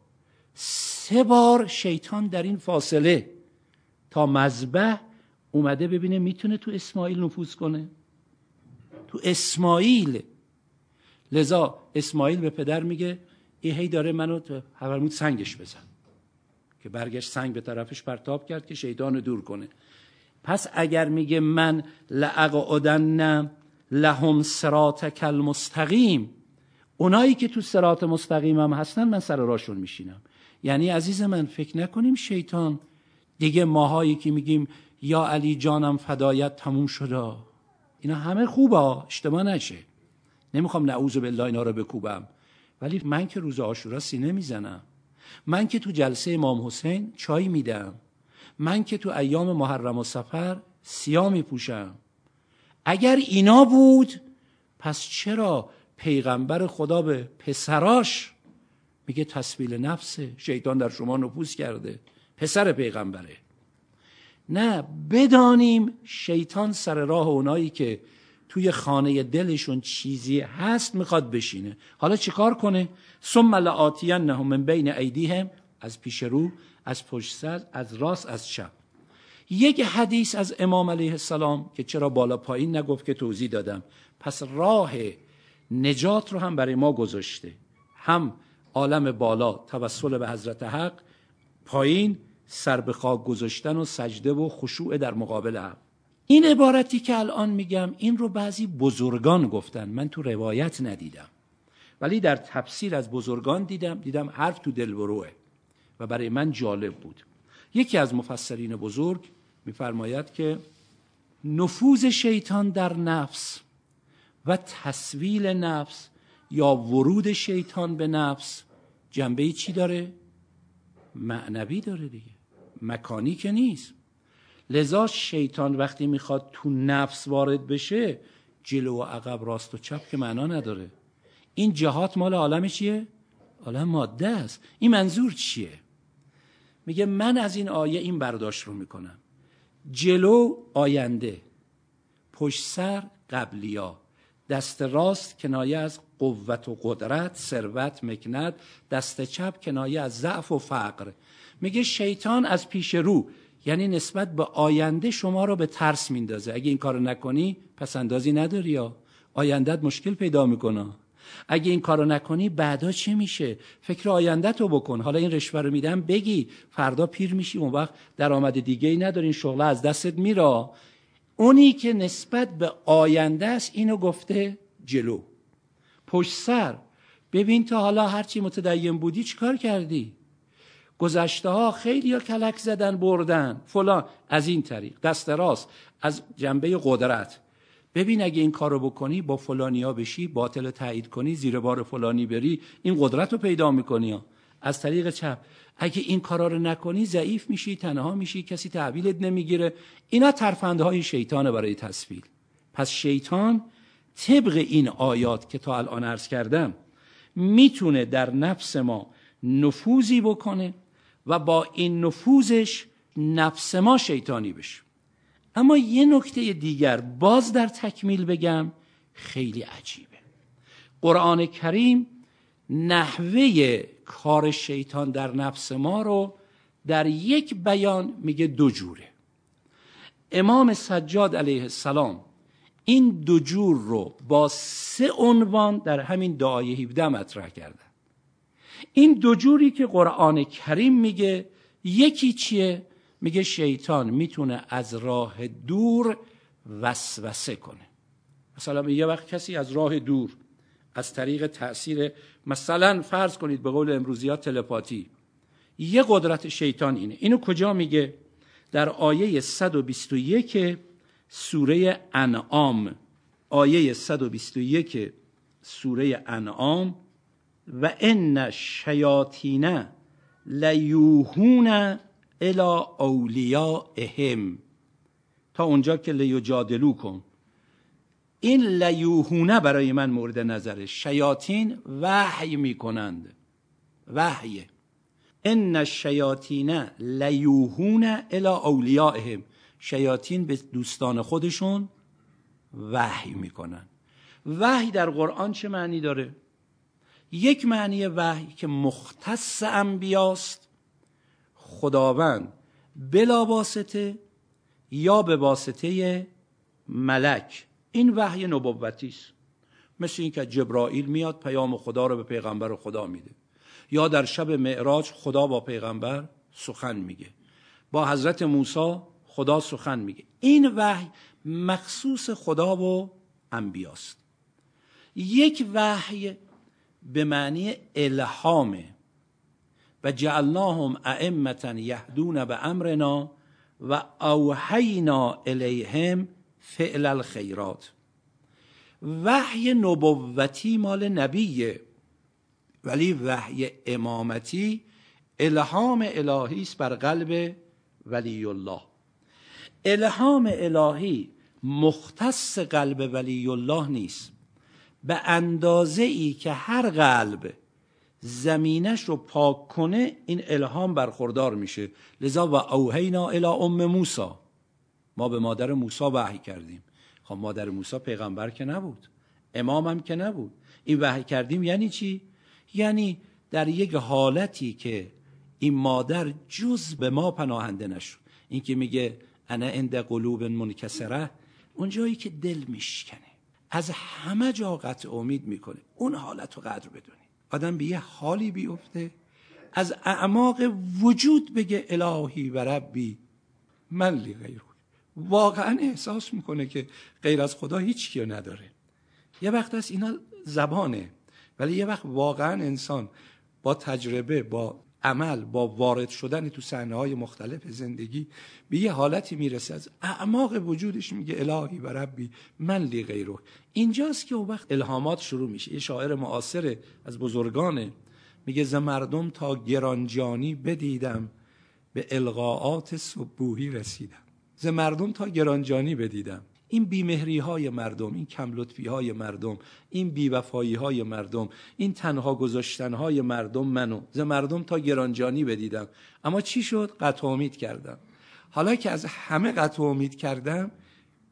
سه بار شیطان در این فاصله تا مذبح اومده ببینه می‌تونه تو اسماعیل نفوذ کنه. تو اسماعیل. لذا اسماعیل به پدر میگه ای هی داره منو فرمود سنگش بزن. که برگشت سنگ به طرفش پرتاب کرد که شیطان دور کنه. پس اگر میگه من لعقعدن لهم سراتک المستقیم. اونایی که تو سرات مستقیم هم هستن من سر راشون میشینم. یعنی عزیز من فکر نکنیم شیطان دیگه ماهایی که میگیم یا علی جانم فدایت تموم شده. اینا همه خوبه اشتباه نشه. نمی‌خوام نعوذ بالله اینا رو بکوبم. ولی من که روز آشورا سینه می‌زنم. من که تو جلسه امام حسین چای میدم. من که تو ایام محرم و سفر سیاه میپوشم. اگر اینا بود پس چرا پیغمبر خدا به پسراش میگه تسبیل نفسه شیطان در شما نفوذ کرده. پسر پیغمبره. نه بدانیم شیطان سر راه اونایی که توی خانه دلشون چیزی هست می‌خواد بشینه. حالا چیکار کنه؟ ثم لآتینهم من بین ایدیهم از پیش رو از پشت سر از راست از چپ. یک حدیث از امام علیه السلام که چرا بالا پایین نگفت که توضیح دادم. پس راه نجات رو هم برای ما گذاشته. هم عالم بالا توسل به حضرت حق پایین سر به خاک گذاشتن و سجده و خشوع در مقابل حق این عبارتی که الان میگم این رو بعضی بزرگان گفتن. من تو روایت ندیدم. ولی در تفسیر از بزرگان دیدم دیدم حرف تو دل بروه و برای من جالب بود. یکی از مفسرین بزرگ میفرماید که نفوذ شیطان در نفس و تصویل نفس یا ورود شیطان به نفس جنبه چی داره؟ معنوی داره دیگه مکانی که نیست لذا شیطان وقتی می‌خواد تو نفس وارد بشه جلو و عقب راست و چپ که معنا نداره این جهات مال عالم چیه؟ عالم ماده است این منظور چیه؟ میگه من از این آیه این برداشت رو می‌کنم جلو آینده پشت سر قبلیا. دست راست کنایه از قوت و قدرت ثروت مکنت. دست چپ کنایه از ضعف و فقر. میگه شیطان از پیش رو یعنی نسبت به آینده شما رو به ترس میندازه. اگه این کارو نکنی پس اندازی نداری یا آیندت مشکل پیدا می‌کنه. اگه این کارو نکنی بعدا چه میشه؟ فکر آینده تو بکن. حالا این رشوه رو میدم بگی. فردا پیر میشی اون وقت درآمد دیگه ای نداری این از دستت میره. اونی که نسبت به آینده است اینو گفته جلو. پشت سر. ببین تا حالا هرچی متدین بودی چیکار کردی؟ گذشته ها خیلی ها کلک زدن بردن. فلان. از این طریق. دست راست. از جنبه قدرت. ببین اگه این کارو بکنی با فلانیا بشی باطل تایید کنی زیر بار فلانی بری این قدرت رو پیدا می‌کنی از طریق چپ. اگه این کارا رو نکنی ضعیف میشی تنها میشی کسی تحویلت نمی‌گیره. اینا ترفندهای شیطانه برای تصویل پس شیطان طبق این آیات که تا الان عرض کردم می‌تونه در نفس ما نفوذی بکنه و با این نفوذش نفس ما شیطانی بشه. اما یه نکته دیگر باز در تکمیل بگم خیلی عجیبه. قرآن کریم نحوه کار شیطان در نفس ما رو در یک بیان میگه دو جوره. امام سجاد علیه السلام این دو جور رو با سه عنوان در همین دعای 17 مطرح کردن این دو جوری که قرآن کریم میگه یکی چیه؟ میگه شیطان می‌تونه از راه دور وسوسه کنه. مثلا یه وقت کسی از راه دور از طریق تاثیر مثلا فرض کنید به قول امروزی ها تلپاتی یه قدرت شیطان اینه. اینو کجا میگه؟ در آیه 121 سوره انعام. آیه 121 سوره انعام. و ان شیاطین لیوهون الی اولیاءهم تا اونجا که لیجادلو کن. این لیوهونه برای من مورد نظره. شیاطین وحی می‌کنند. وحی. ان الشیاطین لیوهون الی اولیاءهم شیاطین به دوستان خودشون وحی می‌کنن وحی در قرآن چه معنی داره؟ یک معنی وحی که مختص انبیاست. خداوند بلا واسطه یا به واسطه ملک. این وحی نبوتی است. مثل اینکه جبرائیل میاد پیام خدا رو به پیغمبر خدا میده. یا در شب معراج خدا با پیغمبر سخن میگه. با حضرت موسی خدا سخن میگه. این وحی مخصوص خدا و انبیاست. یک وحی به معنی الهامه و جعلناهم ائمه یهدون به امرنا و اوحینا الیهم فعل الخیرات. وحی نبوتی مال نبیه ولی وحی امامتی الهام الهی است بر قلب ولی الله الهام الهی مختص قلب ولی الله نیست. به اندازه ای که هر قلب زمینش رو پاک کنه این الهام برخوردار میشه. لذا و اوهینا الی ام موسی. ما به مادر موسی وحی کردیم. خب مادر موسی پیغمبر که نبود. امامم که نبود. این وحی کردیم یعنی چی؟ یعنی در یک حالتی که این مادر جز به ما پناهنده نشد. این که میگه انا عند قلوب منکسره. اونجایی که دل میشکنه. از همه جا قطع امید می‌کنه. اون حالت رو قدر بدونی. آدم به یه حالی بیفته. از اعماق وجود بگه الهی و ربی من لی غیره. واقعا احساس می‌کنه که غیر از خدا هیچ کیو نداره. یه وقت از اینا زبانه ولی یه وقت واقعا انسان با تجربه با عمل با وارد شدن تو صحنه های مختلف زندگی به یه حالتی می‌رسه. از اعماق وجودش میگه الهی و ربی من لی غیره اینجاست که اون وقت الهامات شروع میشه. یه شاعر معاصر از بزرگانه میگه ز مردم تا گرانجانی بدیدم به القاعات صبوهی رسیدم. ز مردم تا گرانجانی بدیدم. این بیمهری های مردم این کم لطفی های مردم این بیوفایی های مردم این تنها گذاشتن های مردم منو ز مردم تا گرانجانی بدیدم. اما چی شد؟ قطع امید کردم. حالا که از همه قطع امید کردم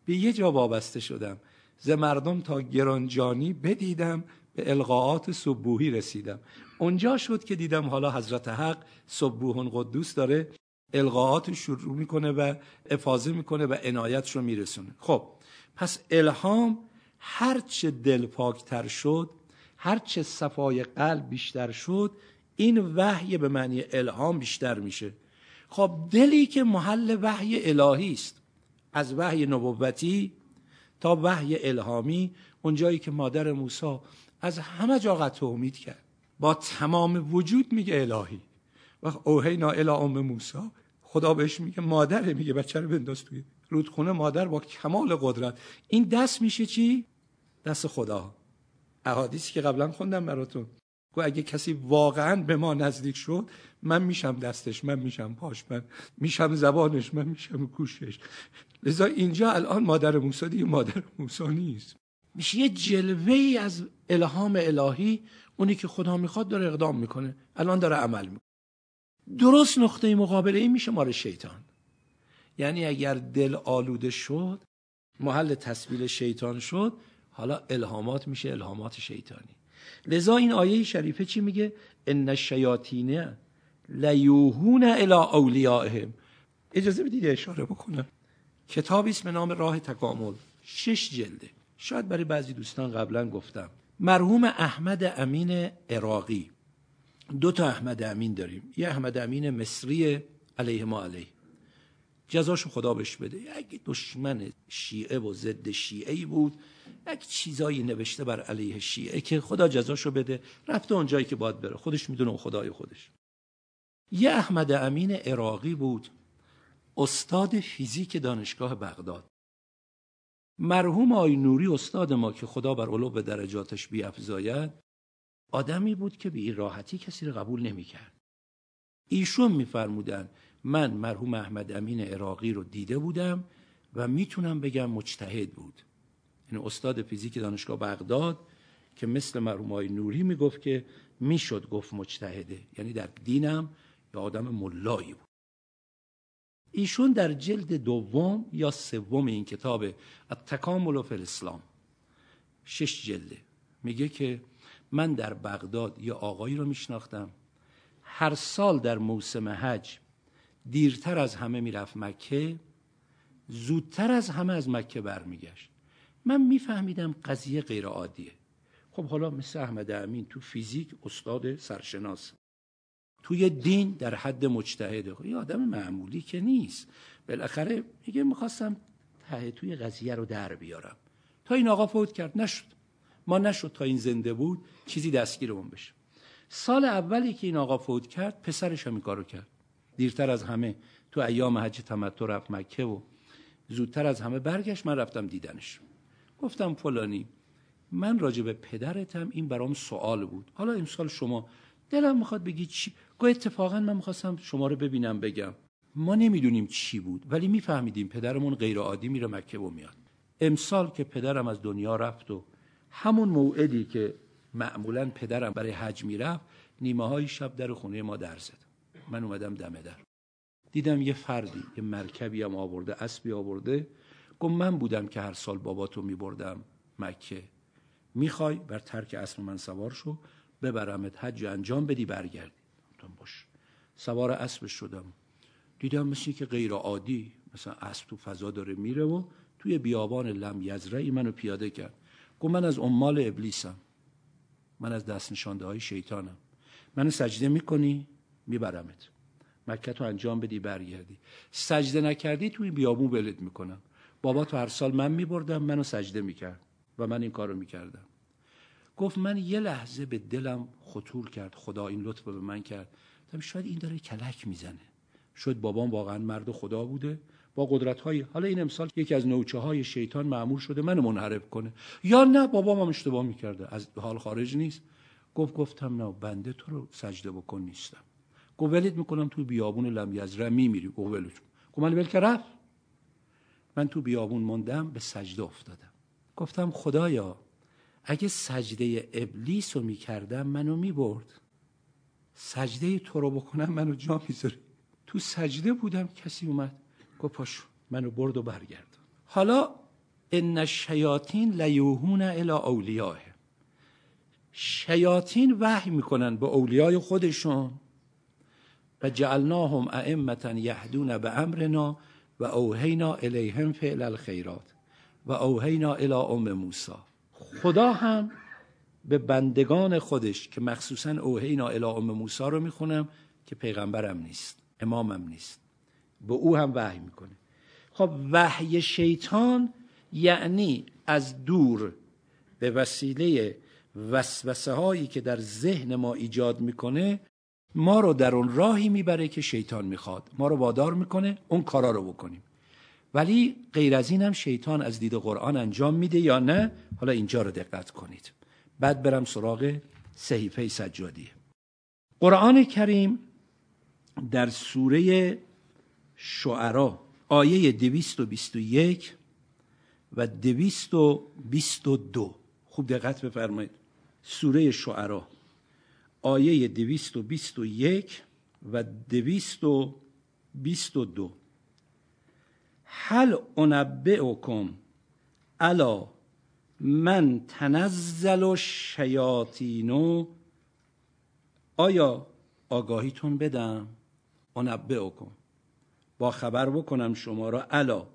به یه جا وابسته شدم. ز مردم تا گرانجانی بدیدم به القاعات صبوهی رسیدم. اونجا شد که دیدم حالا حضرت حق صبوهن قدوس داره. القاعات شروع می‌کنه و افاظه می‌کنه و عنایتش رو میرسونه. خب پس الهام هرچه دل پاکتر شد هرچه صفای قلب بیشتر شد این وحی به معنی الهام بیشتر میشه. خب دلی که محل وحی الهی است از وحی نبوتی تا وحی الهامی اونجایی که مادر موسی از همه جا قطع امید کرد. با تمام وجود میگه الهی. و اوهینا الی ام موسی. خدا بهش میگه مادره میگه بچه رو بنداز توی رودخونه. مادر با کمال قدرت. این دست میشه چی؟ دست خدا. احادیثی که قبلا خوندم براتون. گو اگه کسی واقعا به ما نزدیک شد من میشم دستش من میشم پاش من میشم زبانش من میشم کوشش لذا اینجا الان مادر موسی دیگه مادر موسی نیست. میشه یه جلوه ای از الهام الهی اونی که خدا می‌خواد داره اقدام می‌کنه. الان داره عمل می‌کنه. درست نقطه مقابله این میشه مار شیطان. یعنی اگر دل آلوده شد محل تصویل شیطان شد حالا الهامات میشه الهامات شیطانی. لذا این آیه شریفه چی میگه؟ ان الشیاطین لیوهون الی اولیائهم. اجازه بدید اشاره بکنم. کتابی اسم نام راه تکامل. شش جلده. شاید برای بعضی دوستان قبلا گفتم. مرحوم احمد امین عراقی. دو تا احمد امین داریم. یه احمد امین مصری علیه ما علیه. جزاشو خدا بهش بده. یک دشمن شیعه و ضد شیعه بود. یک چیزایی نوشته بر علیه شیعه که خدا جزاشو بده. رفته اونجایی که باید بره. خودش می‌دونه و خدای خودش. یه احمد امین عراقی بود. استاد فیزیک دانشگاه بغداد. مرحوم آی نوری استاد ما که خدا بر علو به درجاتش بیافزاید آدمی بود که به این راحتی کسی رو قبول نمی‌کرد. ایشون میفرمودن من مرحوم احمد امین عراقی رو دیده بودم و می‌تونم بگم مجتهد بود. یعنی استاد فیزیک دانشگاه بغداد که مثل مرحوم آی نوری می‌گفت که می‌شد گفت مجتهده. یعنی در دینم یا آدم ملایی بود. ایشون در جلد دوم یا سوم این کتاب التکامل فی الاسلام شش جلده. میگه که من در بغداد یه آقایی رو میشناختم. هر سال در موسم حج دیرتر از همه می‌رفت مکه زودتر از همه از مکه برمیگشت. من میفهمیدم قضیه غیر عادیه خب حالا مثل احمد امین تو فیزیک استاد سرشناس. توی دین در حد مجتهده. خب یه آدم معمولی که نیست. بالاخره میگه می‌خواستم ته توی قضیه رو در بیارم. تا این آقا فوت کرد. نشد. ما نشد تا این زنده بود چیزی دستگیرمون بشه. سال اولی که این آقا فوت کرد پسرش هم این کارو کرد. دیرتر از همه تو ایام حج تمتع رفت مکه و زودتر از همه برگشت من رفتم دیدنش. گفتم فلانی من راجع به پدرتم این برام سوال بود. حالا امسال شما دلم می‌خواد بگی چی؟ گو اتفاقا من می‌خواستم شما رو ببینم بگم. ما نمی‌دونیم چی بود ولی میفهمیدیم پدرمون غیر عادی میره مکه و میاد. امسال که پدرم از دنیا رفت و همون موعدی که معمولا پدرم برای حج می‌رفت نیمه های شب در خونه ما در زد. من اومدم دمه در. دیدم یه فردی یه مرکبی هم آورده اسبی آورده. گفت من بودم که هر سال باباتو میبردم مکه. می‌خوای؟ بر ترک اسب من سوار شو ببرمت حج انجام بدی برگردی. باش. سوار اسب شدم. دیدم مثل که غیر عادی مثلا اسب تو فضا داره میره و توی بیابان لم یزرعی منو پیاده کرد. گفت من از عمال ابلیسم. من از دست نشانده های شیطانم. منو سجده می‌کنی؟ میبرمت. مکه تو انجام بدی برگردی. سجده نکردی توی بیابون ولد می‌کنم. بابا تو هر سال من میبردم منو سجده می‌کرد و من این کارو می‌کردم. گفت من یه لحظه به دلم خطور کرد. خدا این لطف به من کرد. شاید این داره کلک می‌زنه. شاید بابام واقعا مرد خدا بوده. با قدرت های حالا این امسال یکی از نوچه های شیطان معمول شده منو منحرف کنه. یا نه بابام هم اشتباه می‌کرده. از حال خارج نیست. گفت گفتم نه بنده تو رو سجده بکن نیستم. گفت ولید می‌کنم تو بیابون لم یزره میمیری گفت ولید گفت من ول رفت. من تو بیابون موندم به سجده افتادم. گفتم خدایا اگه سجده ابلیس رو می‌کردم منو می‌برد. سجده تو رو بکنم منو جا می‌ذاری. تو سجده بودم کسی اومد گفت پاشو منو برد و برگرد. حالا ان الشیاطین لیوهون الی اولیاه شیاطین وحی می‌کنن به اولیای خودشون. و جعلناهم ائمه یهدون به امرنا و اوهینا الیهم فعل الخیرات و اوهینا الی ام موسی. خدا هم به بندگان خودش که مخصوصا اوهینا الی ام موسی رو می‌خونم که پیغمبرم نیست امامم نیست. به او هم وحی می‌کنه. خب وحی شیطان یعنی از دور به وسیله وسوسه هایی که در ذهن ما ایجاد می‌کنه ما رو در اون راهی می‌بره که شیطان می‌خواد. ما رو وادار می‌کنه اون کارا رو بکنیم. ولی غیر از این هم شیطان از دید قرآن انجام میده یا نه؟ حالا اینجا رو دقت کنید. بعد برم سراغ صحیفه سجادیه. قرآن کریم در سوره شعرا آیه دویست و بیست و یک و دویست و بیست و دو. خوب دقت بفرمایید. سوره شعرا آیه دویست و بیست و یک و دویست و بیست و دو. هل انبئکم الا من تنزل و شیاطینو آیا آگاهیتون بدم؟ انبئکم. با خبر بکنم شما را. الا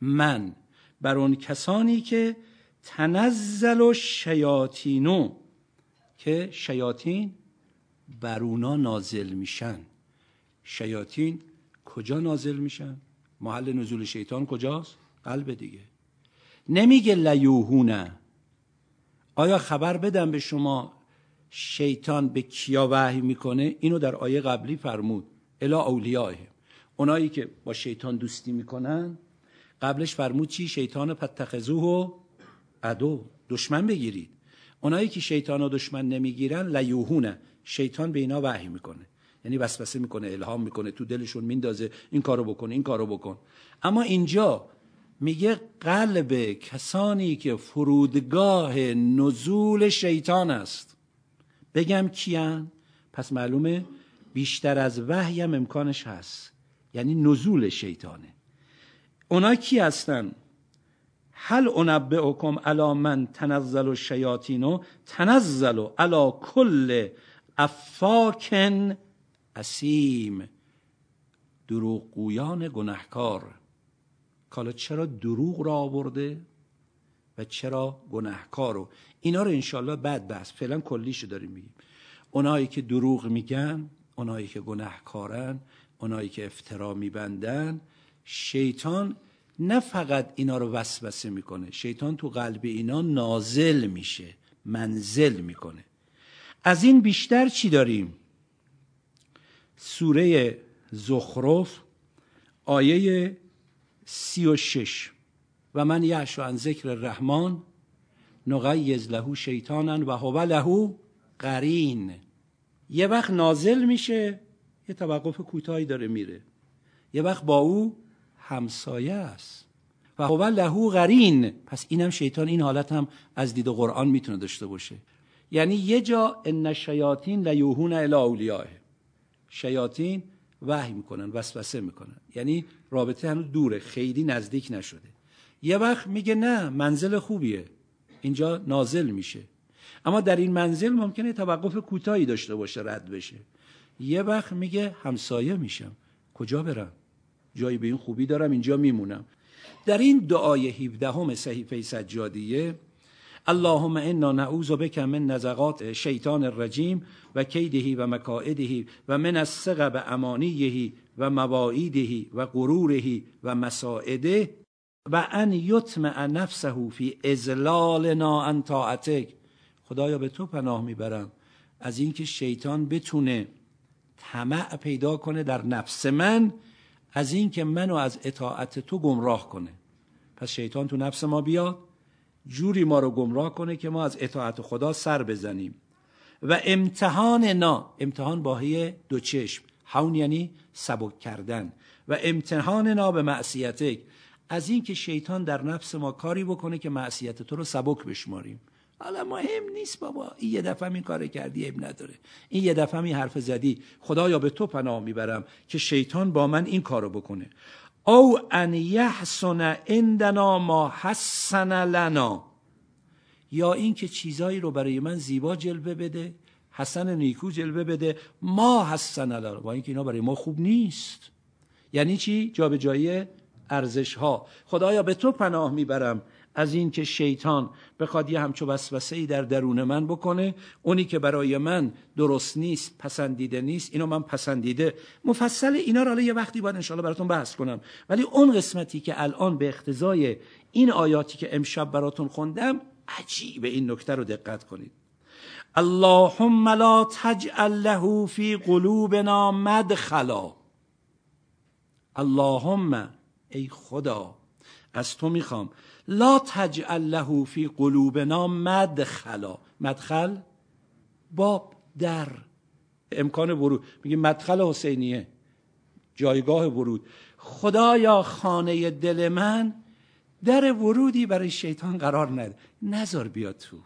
من بر اون کسانی که تنزل و شیاطینو که شیاطین بر اونا نازل میشن. شیاطین کجا نازل میشن؟ محل نزول شیطان کجاست؟ قلب دیگه. نمیگه لیوهونه آیا خبر بدم به شما شیطان به کیا وحی می‌کنه؟ اینو در آیه قبلی فرمود. الا اولیاه اونایی که با شیطان دوستی می‌کنن قبلش فرمود چی؟ شیطان پتخذوه و عدو دشمن بگیرید. اونایی که شیطان و دشمن نمی‌گیرن لیوهونه. شیطان به اینا وحی می‌کنه. یعنی وسوسه می‌کنه الهام می‌کنه تو دلشون میندازه این کارو بکن این کارو بکن. اما اینجا میگه قلب کسانی که فرودگاه نزول شیطان است. بگم کیان؟ پس معلومه بیشتر از وحی هم امکانش هست. یعنی نزول شیطانه. اونا کی هستن؟ هل انبئکم علی من تنزل الشیاطین؟ تنزل علی کل افاکن اسیم. دروغگویان گنهکار کالا چرا دروغ را آورده و چرا گنهکار رو اینا رو انشالله بعد بحث فعلا کلیشو داریم میگیم. اونایی که دروغ میگن اونایی که گنهکارن اونایی که افترا میبندن شیطان نه فقط اینا رو وسوسه می‌کنه شیطان تو قلب اینا نازل میشه منزل می‌کنه. از این بیشتر چی داریم؟ سوره زخرف آیه سی و شش. و من یعشو عن ذکر الرحمن نقیز لهو شیطانا و هو لهو قرین. یه وقت نازل میشه یه توقف کوتاهی داره میره. یه وقت با او همسایه است. و هو لهو قرین. پس اینم شیطان این حالت هم از دید قرآن می‌تونه داشته باشه. یعنی یه جا ان شیاطین لیوهون الی اولیاه شیاطین وحی می‌کنن وسوسه می‌کنن. یعنی رابطه هنوز دوره خیلی نزدیک نشده. یه وقت میگه نه منزل خوبیه. اینجا نازل میشه. اما در این منزل ممکنه توقف کوتاهی داشته باشه رد بشه. یه وقت میگه همسایه میشم. کجا برم؟ جایی به این خوبی دارم اینجا میمونم. در این دعای 17 همه صحیفه سجادیه اللهم انا نعوذ بك من نزغات شیطان الرجیم و کیده و مکائده و من السقب امانیه و مواعیده و غروره و مساعده و ان یطمع نفسه فی ازلالنا عن طاعتک. خدایا به تو پناه می‌برم. از اینکه شیطان بتونه طمع پیدا کنه در نفس من از اینکه منو از اطاعت تو گمراه کنه. پس شیطان تو نفس ما بیاد جوری ما رو گمراه کنه که ما از اطاعت خدا سر بزنیم. و امتحان نا امتحان باهی دو چشم هون یعنی سبک کردن. و امتحان نا به معصیتک از اینکه شیطان در نفس ما کاری بکنه که معصیت تو رو سبک بشماریم. حالا مهم نیست بابا. این یه دفعه این کار کردی اب نداره. این یه دفعه این حرف زدی. خدایا به تو پناه می‌برم که شیطان با من این کارو بکنه. او ان یحسن عندنا ما حسن لنا. یا اینکه چیزایی رو برای من زیبا جلوه بده حسن نیکو جلوه بده ما حسن لنا. با اینکه اینا برای ما خوب نیست. یعنی چی؟ جابجایی ارزش ها خدایا به تو پناه می‌برم از این که شیطان بخواد یه همچو وسوسه ای در درون من بکنه اونی که برای من درست نیست پسندیده نیست اینو من پسندیده. مفصل اینا رو حالا یه وقتی باید انشاءالله براتون بحث کنم. ولی اون قسمتی که الان به اقتضای این آیاتی که امشب براتون خوندم عجیب این نکته رو دقت کنید. اللهم لا تجعل له فی قلوبنا مدخلا. اللهم ای خدا از تو می‌خوام لا تجعل له فی قلوبنا مدخلا. مدخل؟ باب در. امکان ورود. میگه مدخل حسینیه. جایگاه ورود. خدایا خانه دل من در ورودی برای شیطان قرار نده. نظر بیاد تو.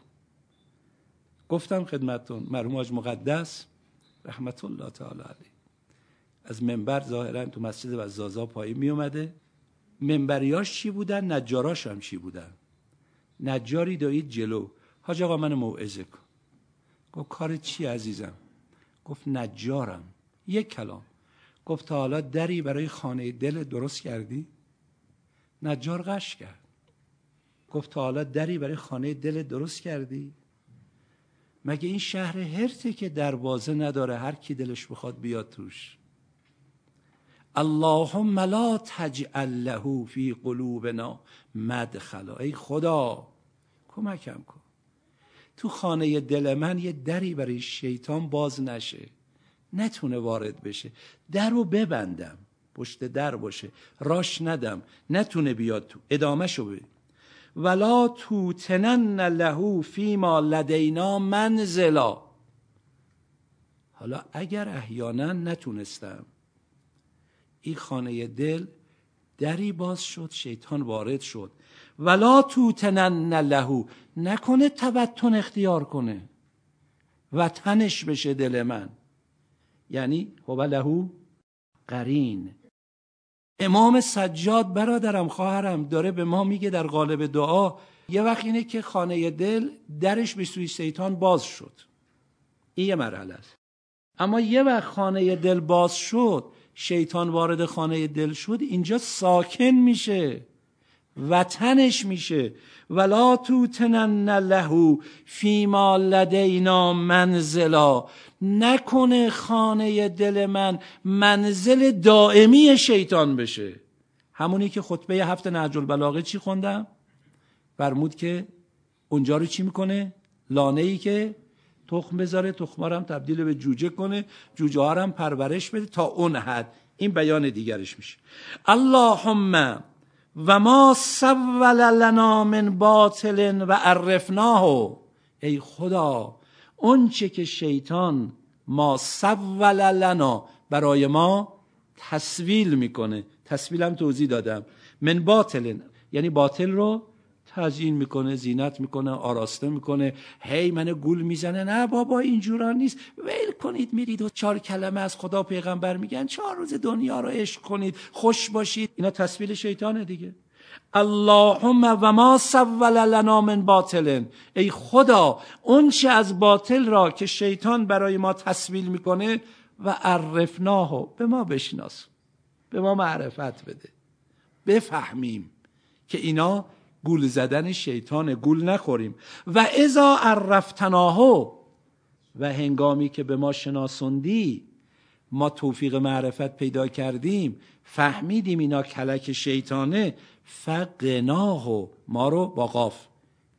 گفتم خدمتون مرحوم آج مقدس رحمت الله تعالی علیه. از منبر ظاهرا تو مسجد و زازا پایین می اومده منبریاش چی بودن؟ نجاراش هم چی بودن؟ نجاری دایید جلو. حاج آقا من موعظه کن. گفت کار چی عزیزم؟ گفت نجارم. یک کلام. گفت تا حالا دری برای خانه دل درست کردی؟ نجار قش کرد. گفت تا حالا دری برای خانه دل درست کردی؟ مگه این شهر هرته که دروازه نداره هر کی دلش بخواد بیاد توش؟ اللهم لا تجعل له فی قلوبنا مدخلا. ای خدا کمکم کن. تو خانه دل من یه دری برای شیطان باز نشه. نتونه وارد بشه. در رو ببندم. پشت در باشه. راش ندم. نتونه بیاد تو. ادامه شو ببین. ولا له فیما لدینا منزلا. حالا اگر احیانا نتونستم این خانه دل دری باز شد شیطان وارد شد. ولا توتنن لهو نکنه تبتن اختیار کنه وطنش بشه دل من. یعنی هو لهو قرین. امام سجاد برادرم خواهرم داره به ما میگه در قالب دعا یه وقت اینه که خانه دل درش به سوی شیطان باز شد. این یه مرحله است. اما یه وقت خانه دل باز شد شیطان وارد خانه دل شد اینجا ساکن میشه وطنش میشه. ولا توتنن له فیما لدینا منزلا. نکنه خانه دل من منزل دائمی شیطان بشه. همونی که خطبه هفت نهج البلاغه چی خوندم؟ فرمود که اونجا رو چی می‌کنه؟ لانه ای که تخم بذاره تخمارم تبدیل به جوجه کنه جوجه هم پرورش بده تا اون حد این بیان دیگرش میشه. اللهم و ما سول لنا من باطل و عرفناه. ای خدا اونچه که شیطان ما سول لنا برای ما تصویل می‌کنه. تصویلم توضیح دادم. من باطل یعنی باطل رو تزیین می‌کنه زینت می‌کنه آراسته می‌کنه. هی من گول می‌زنه. نه بابا اینجورا نیست. ویل کنید میرید و چهار کلمه از خدا پیغمبر میگن. چهار روز دنیا رو عشق کنید. خوش باشید. اینا تصویل شیطانه دیگه. اللهم و ما سول لنا من باطل ای خدا اون چه از باطل را که شیطان برای ما تصویل می‌کنه و عرفناه به ما بشناس. به ما معرفت بده. بفهمیم که اینا گول زدن شیطان گول نخوریم. و ازا عرفتناهو و هنگامی که به ما شناسوندی ما توفیق معرفت پیدا کردیم فهمیدیم اینا کلک شیطانه فقناه ما رو با قاف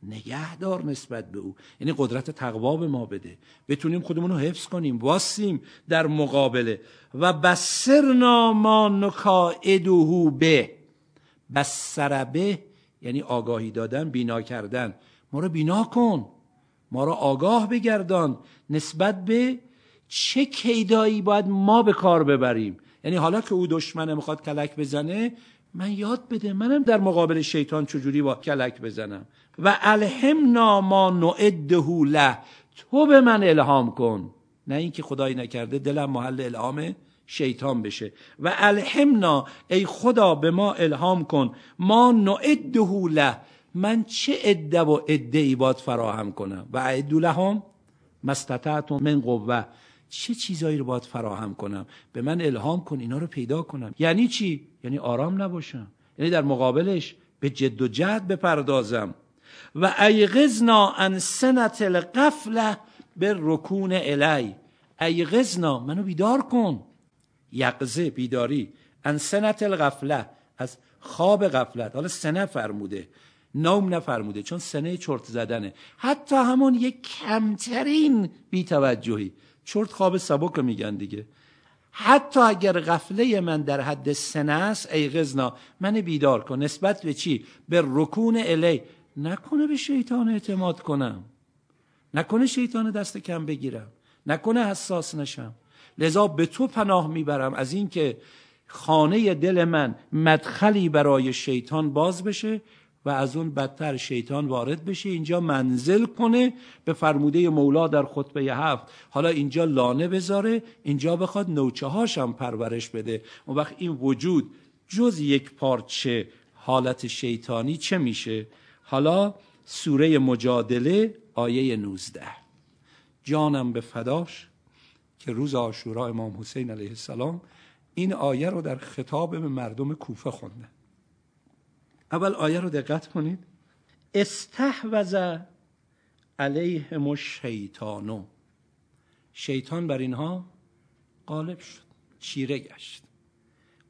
نگهدار نسبت به او. یعنی قدرت تقوا به ما بده. بتونیم خودمون رو حفظ کنیم واسیم در مقابله. و بسرنا ما نکائدهو به بسر به یعنی آگاهی دادن بینا کردن. ما رو بینا کن. ما رو آگاه بگردان. نسبت به چه کیدایی باید ما به کار ببریم؟ یعنی حالا که او دشمنه می‌خواد کلک بزنه من یاد بده. منم در مقابل شیطان چجوری با کلک بزنم؟ و الهمنا ما نعده له. تو به من الهام کن. نه اینکه خدایی نکرده دلم محل الهام شیطان بشه. و الهمنا ای خدا به ما الهام کن. ما نعده له. من چه عده و عده ای باد فراهم کنم؟ و اعدو لهم مستطعتم من قوه چه چیزایی رو باید فراهم کنم؟ به من الهام کن اینا رو پیدا کنم. یعنی چی؟ یعنی آرام نباشم. یعنی در مقابلش به جد و جهد بپردازم. و ایغزنا ان سنت القفله به رکون الی. ایغزنا منو بیدار کن. یقزه بیداری. ان سنت الغفله از خواب غفلت. حالا سنه فرموده نوم نفرموده چون سنه چرت زدنه. حتی همون یک کمترین بیتوجهی. چرت خواب سبک میگن دیگه. حتی اگر غفله من در حد سنه است ای غزنا من بیدار کن. نسبت به چی؟ به رکون الی. نکنه به شیطان اعتماد کنم. نکنه شیطان دست کم بگیرم. نکنه حساس نشم. لذا به تو پناه می‌برم از اینکه خانه دل من مدخلی برای شیطان باز بشه و از اون بدتر شیطان وارد بشه. اینجا منزل کنه به فرموده مولا در خطبه هفت. حالا اینجا لانه بذاره اینجا بخواد نوچه هاشم پرورش بده. اون وقت این وجود جز یک پارچه حالت شیطانی چه میشه؟ حالا سوره مجادله آیه 19 جانم به فداش. که روز آشورا امام حسین علیه السلام این آیه رو در خطاب به مردم کوفه خوندن اول آیه رو دقت کنید. استحوذ علیهم الشیطانو شیطان بر اینها غالب شد چیره گشت.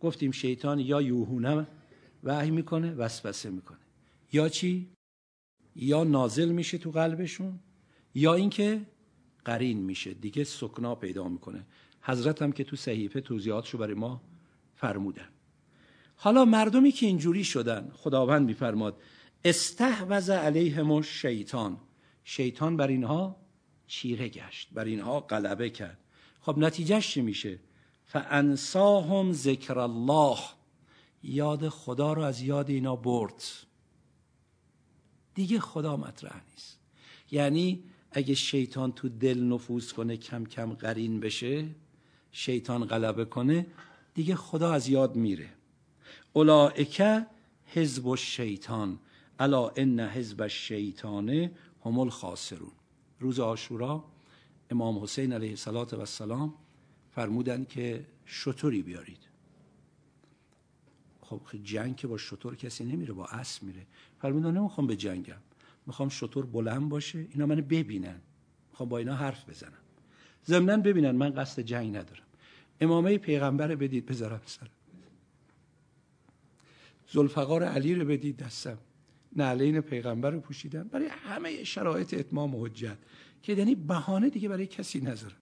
گفتیم شیطان یا یوهونه وحی می‌کنه وسوسه می‌کنه. یا چی؟ یا نازل میشه تو قلبشون یا اینکه قرین میشه. دیگه سکنا پیدا می‌کنه. حضرت هم که تو صحیفه توضیحاتشو برای ما فرمودن. حالا مردمی که اینجوری شدن خداوند میفرماد استحوذ علیهم شیطان شیطان بر اینها چیره گشت بر اینها غلبه کرد. خب نتیجهش چی میشه؟ فانساهم ذکر الله. یاد خدا رو از یاد اینا برد. دیگه خدا مطرح نیست. یعنی اگه شیطان تو دل نفوذ کنه کم کم قرین بشه شیطان غلبه کنه دیگه خدا از یاد میره. اولائکه حزب الشیطان الا ان حزب الشیطان هم الخاسرون. روز آشورا امام حسین علیه السلام فرمودن که شطوری بیارید. خب جنگ که با شطور کسی نمیره با اسب میره. فرمودن نمی‌خوام به جنگم. می‌خوام شطور بلند باشه اینا منو ببینن. می‌خوام با اینا حرف بزنم. ضمنا ببینن من قصد جنگ ندارم. امامه پیغمبر بدید بذارم سر. زلفقار علی رو بدید دستم. نعلین پیغمبر رو پوشیدم. برای همه شرایط اتمام حجت. که یعنی بهانه دیگه برای کسی نذارم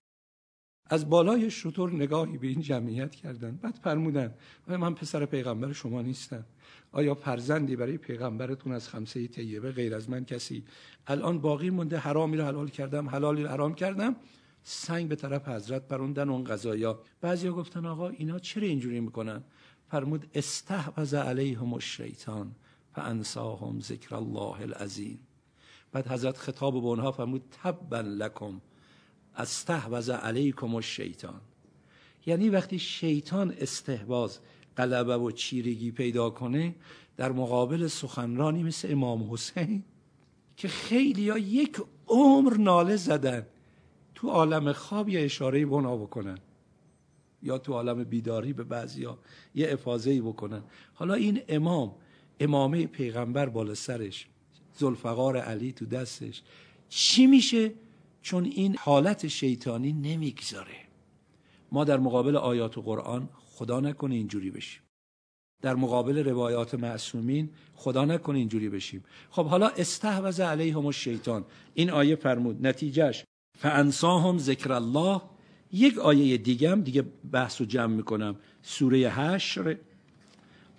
از بالای شطور نگاهی به این جمعیت کردن. بعد فرمودن من پسر پیغمبر شما نیستم. آیا فرزندی برای پیغمبرتون از خمسه طیبه غیر از من کسی الان باقی مونده حرامی رو حلال کردم حلالی رو حرام کردم؟ سنگ به طرف حضرت پروندن اون قضایا. بعضیا گفتن آقا اینا چرا اینجوری می‌کنن؟ فرمود استحوذ علیهم الشیطان فانساهم ذکر الله العظیم. بعد حضرت خطاب به اونها فرمود تبا لکم استحوذ علیکم الشیطان. یعنی وقتی شیطان استحواز قلبه و چیرگی پیدا کنه در مقابل سخنرانی مثل امام حسین که خیلی ها یک عمر ناله زدن تو عالم خواب یه اشاره بنا بکنن. یا تو عالم بیداری به بعضیا یه افاظه‌ای بکنن. حالا این امام امامه پیغمبر بالا سرش زلفقار علی تو دستش چی میشه؟ چون این حالت شیطانی نمی‌گذاره. ما در مقابل آیات قرآن خدا نکنه اینجوری بشیم. در مقابل روایات معصومین خدا نکنه اینجوری بشیم. خب حالا استحوذ علیهم الشیطان. این آیه فرمود نتیجهش فانساهم ذکر الله. یک آیه دیگه هم دیگه بحث و جمع می‌کنم. سوره هشر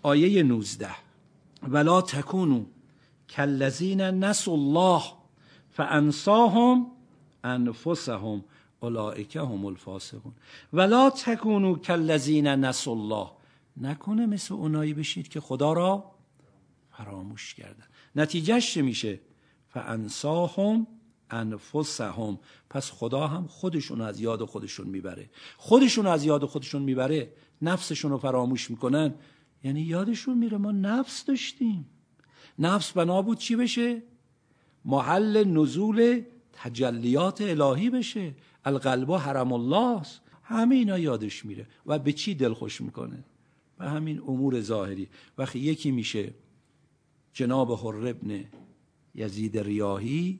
آیه 19 ولا تکونو کالذین نسوا الله فانساهم انفسهم. اولئک هم الفاسقون. ولا تکونو کالذین نسوا الله. نکنه مثل اونایی بشید که خدا را فراموش کردن. نتیجهش چه میشه؟ فانساهم انفسهم. پس خدا هم خودشون از یاد خودشون می‌بره. خودشون از یاد خودشون می‌بره نفسشون رو فراموش می‌کنن. یعنی یادشون میره ما نفس داشتیم. نفس بنا بود چی بشه؟ محل نزول تجلیات الهی بشه. القلب حرم الله است همه اینا یادش میره و به چی دل خوش می‌کنه؟ و همین امور ظاهری. وقتی یکی میشه جناب حر ابن یزید ریاهی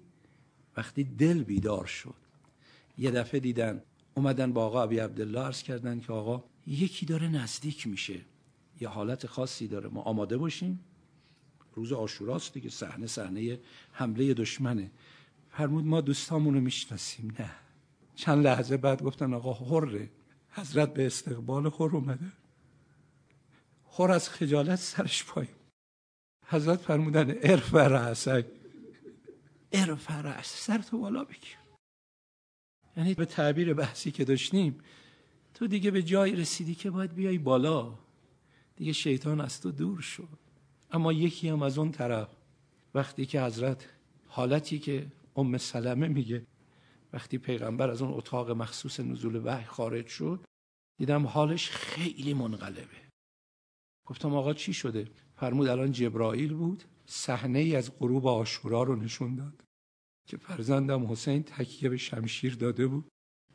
وقتی دل بیدار شد. یه دفعه دیدن اومدن با آقا ابی عبدالله عرض کردن که آقا یکی داره نزدیک میشه. یه حالت خاصی داره. ما آماده باشیم. روز آشوراست دیگه صحنه صحنه حمله دشمنه. فرمود ما دوستامون رو می‌شناسیم. نه. چند لحظه بعد گفتن آقا حره. حضرت به استقبال خور اومده. خور از خجالت سرش پایین. حضرت فرمودن ارفع رأسک. ارفع رأس سر تو بالا بگیر یعنی به تعبیر بحثی که داشتیم تو دیگه به جایی رسیدی که باید بیای بالا. دیگه شیطان از تو دور شد. اما یکی هم از اون طرف وقتی که حضرت حالتی که ام سلمه میگه وقتی پیغمبر از اون اتاق مخصوص نزول وحی خارج شد دیدم حالش خیلی منقلبه. گفتم آقا چی شده؟ فرمود الان جبرائیل بود صحنه ای از غروب آشورا رو نشون داد که فرزندم حسین تکیه به شمشیر داده بود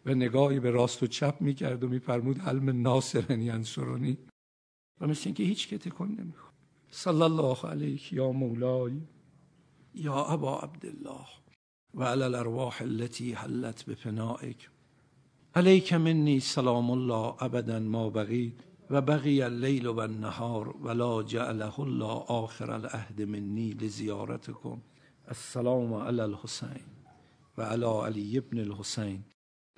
و نگاهی به راست و چپ می‌کرد و میفرمود علم ناصرن ینصرنی و مثل اینکه هیچ که تکن نمی‌خواد صلی الله علیک یا مولای یا ابا عبدالله. وعلى الأرواح التي حلت بفنائك. عليك مني سلام الله أبدا ما بغيت وبغي الليل والنهار ولا جعله الله آخر العهد مني لزيارتكم. السلام على الحسين وعلى علي بن الحسين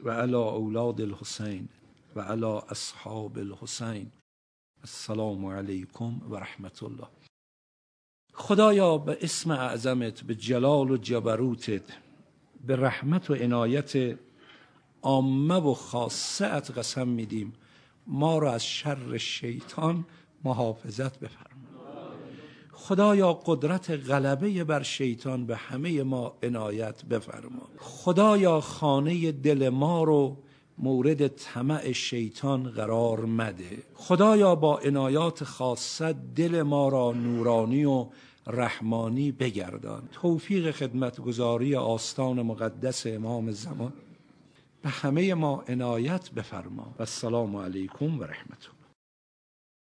وعلى أولاد الحسين وعلى أصحاب الحسين. السلام عليكم ورحمة الله. خدایا به اسم اعظمت به جلال و جبروتت. به رحمت و عنایت عامه و خاصه قسم میدیم. ما را از شر شیطان محافظت بفرما. خدایا قدرت غلبه بر شیطان به همه ما عنایت بفرما. خدایا خانه دل ما رو مورد طمع شیطان قرار مده. خدایا با عنایات خاصت دل ما را نورانی و رحمانی بگردان. توفیق خدمتگزاری آستان مقدس امام زمان. به همه ما عنایت بفرما. و السلام علیکم و رحمت